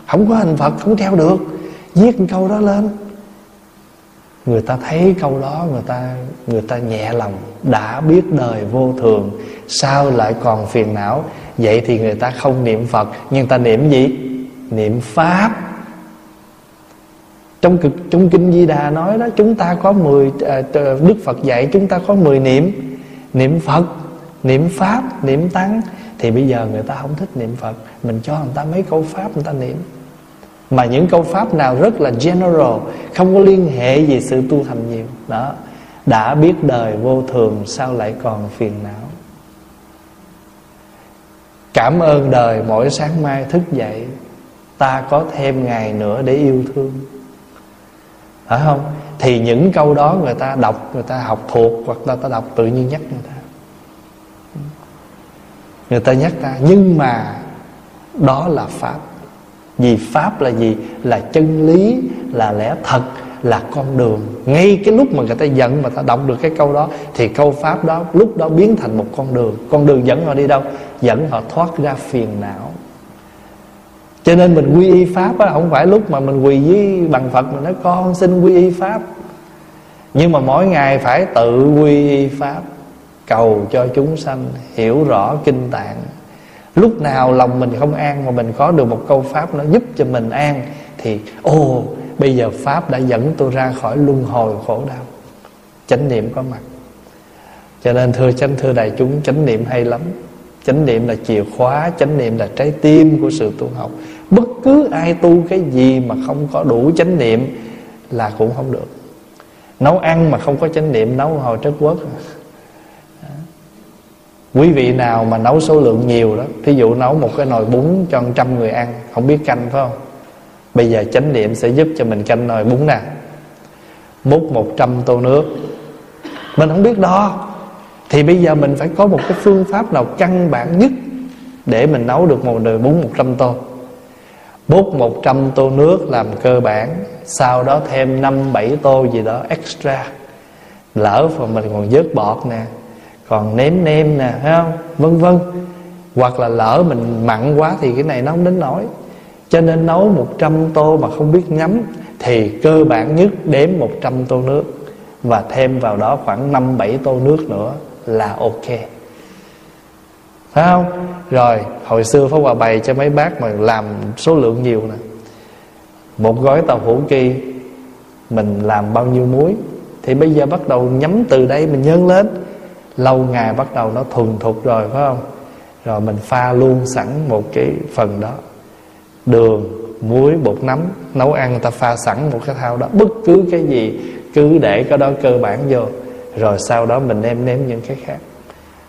không có hình phật, không treo được, viết câu đó lên người ta thấy câu đó, người ta người ta nhẹ lòng, đã biết đời vô thường, sao lại còn phiền não? Vậy thì người ta không niệm phật, nhưng ta niệm gì? Niệm pháp. Trong cực, trong kinh di đà nói đó, chúng ta có 10 à, đức phật dạy chúng ta có 10 niệm. Niệm phật, niệm pháp, niệm tăng. Thì bây giờ người ta không thích niệm phật. Mình cho người ta mấy câu pháp, người ta niệm mà những câu pháp nào rất là general, không có liên hệ gì sự tu hành nhiều. Đó, đã biết đời vô thường, sao lại còn phiền não? Cảm ơn đời mỗi sáng mai thức dậy, ta có thêm ngày nữa để yêu thương. Phải không? Thì những câu đó người ta đọc, người ta học thuộc, hoặc là ta đọc tự nhiên nhắc người ta. Người ta nhắc ta, nhưng mà đó là pháp vì pháp là gì? Là chân lý, là lẽ thật, là con đường. Ngay cái lúc mà người ta giận mà ta đọc được cái câu đó, thì câu pháp đó lúc đó biến thành một con đường. Con đường dẫn họ đi đâu? Dẫn họ thoát ra phiền não. Cho nên mình quy y pháp á, không phải lúc mà mình quỳ với bằng phật mình nói, con xin quy y pháp. Nhưng mà mỗi ngày phải tự quy y pháp, cầu cho chúng sanh hiểu rõ kinh tạng lúc nào lòng mình không an mà mình có được một câu pháp nó giúp cho mình an thì, ồ, bây giờ pháp đã dẫn tôi ra khỏi luân hồi khổ đau. Chánh niệm có mặt. Cho nên thưa chánh thưa đại chúng, chánh niệm hay lắm. Chánh niệm là chìa khóa, chánh niệm là trái tim của sự tu học. Bất cứ ai tu cái gì mà không có đủ chánh niệm là cũng không được. Nấu ăn mà không có chánh niệm, nấu hồi trất quốc quý vị nào mà nấu số lượng nhiều đó, thí dụ nấu một cái nồi bún cho trăm người ăn, không biết canh, phải không? Bây giờ chánh niệm sẽ giúp cho mình canh nồi bún nè. Múc một trăm tô nước. Mình không biết đo thì bây giờ mình phải có một cái phương pháp nào căn bản nhất để mình nấu được một nồi bún một trăm tô. Múc 100 tô nước làm cơ bản, Sau đó thêm 5-7 tô gì đó extra. Lỡ mà mình còn vớt bọt nè còn nếm nêm nè, thấy không? Vân vân. Hoặc là lỡ mình mặn quá thì cái này nó không đến nổi Cho nên nấu 100 tô mà không biết nhắm Thì cơ bản nhất đếm 100 tô nước. Và thêm vào đó khoảng 5-7 tô nước nữa là ok. Phải không? Rồi, hồi xưa Pháp Hòa bày cho mấy bác mà làm số lượng nhiều nè. Một gói tàu hủ kỳ, mình làm bao nhiêu muối? Thì bây giờ bắt đầu nhắm từ đây mình nhân lên lâu ngày bắt đầu nó thuần thục rồi, phải không? Rồi mình pha luôn sẵn một cái phần đó. Đường, muối, bột nấm, nấu ăn người ta pha sẵn một cái thao đó. Bất cứ cái gì, cứ để cái đó cơ bản vô. Rồi sau đó mình nêm nếm những cái khác.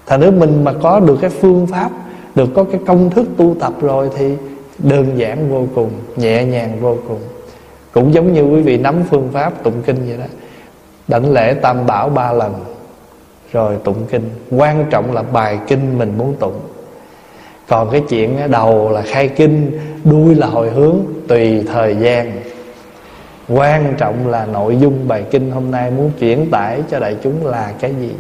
Thành nếu mình mà có được cái phương pháp, được có cái công thức tu tập rồi thì đơn giản vô cùng, nhẹ nhàng vô cùng. Cũng giống như quý vị nắm phương pháp tụng kinh vậy đó. Đảnh lễ tam bảo ba lần rồi tụng kinh. Quan trọng là bài kinh mình muốn tụng. Còn cái chuyện đầu là khai kinh, đuôi là hồi hướng, tùy thời gian. Quan trọng là nội dung bài kinh hôm nay muốn chuyển tải cho đại chúng là cái gì.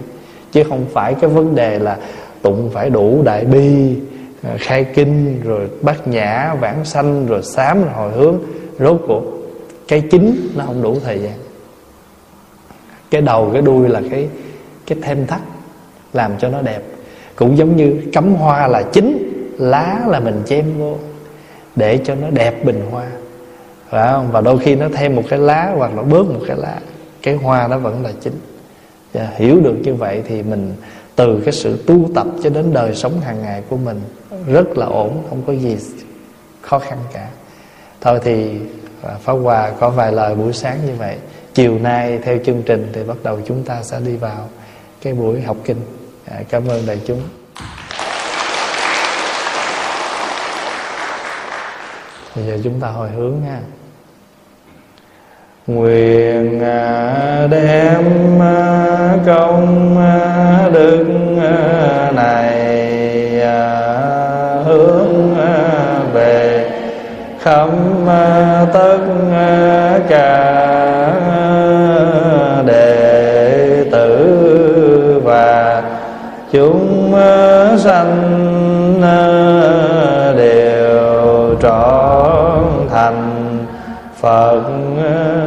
Chứ không phải cái vấn đề là tụng phải đủ đại bi ờ, khai kinh, rồi bát nhã, vãng sanh, rồi sám, rồi hồi hướng. Rốt cuộc, cái chính nó không đủ thời gian. Cái đầu, cái đuôi là cái cái thêm thắt làm cho nó đẹp. Cũng giống như cắm hoa là chính lá là mình chém vô để cho nó đẹp bình hoa. Phải không? Và đôi khi nó thêm một cái lá hoặc là bớt một cái lá cái hoa nó vẫn là chính. Và hiểu được như vậy thì mình từ cái sự tu tập cho đến đời sống hàng ngày của mình rất là ổn không có gì khó khăn cả. Thôi thì à, Pháp Hòa có vài lời buổi sáng như vậy. Chiều nay theo chương trình thì bắt đầu chúng ta sẽ đi vào cái buổi học kinh. À, cảm ơn đại chúng. Bây giờ chúng ta hồi hướng ha. Nguyện à, đem à, công à, đức này hướng về khắp tất cả chúng ờ, sanh ờ, đều trọn thành phật ờ.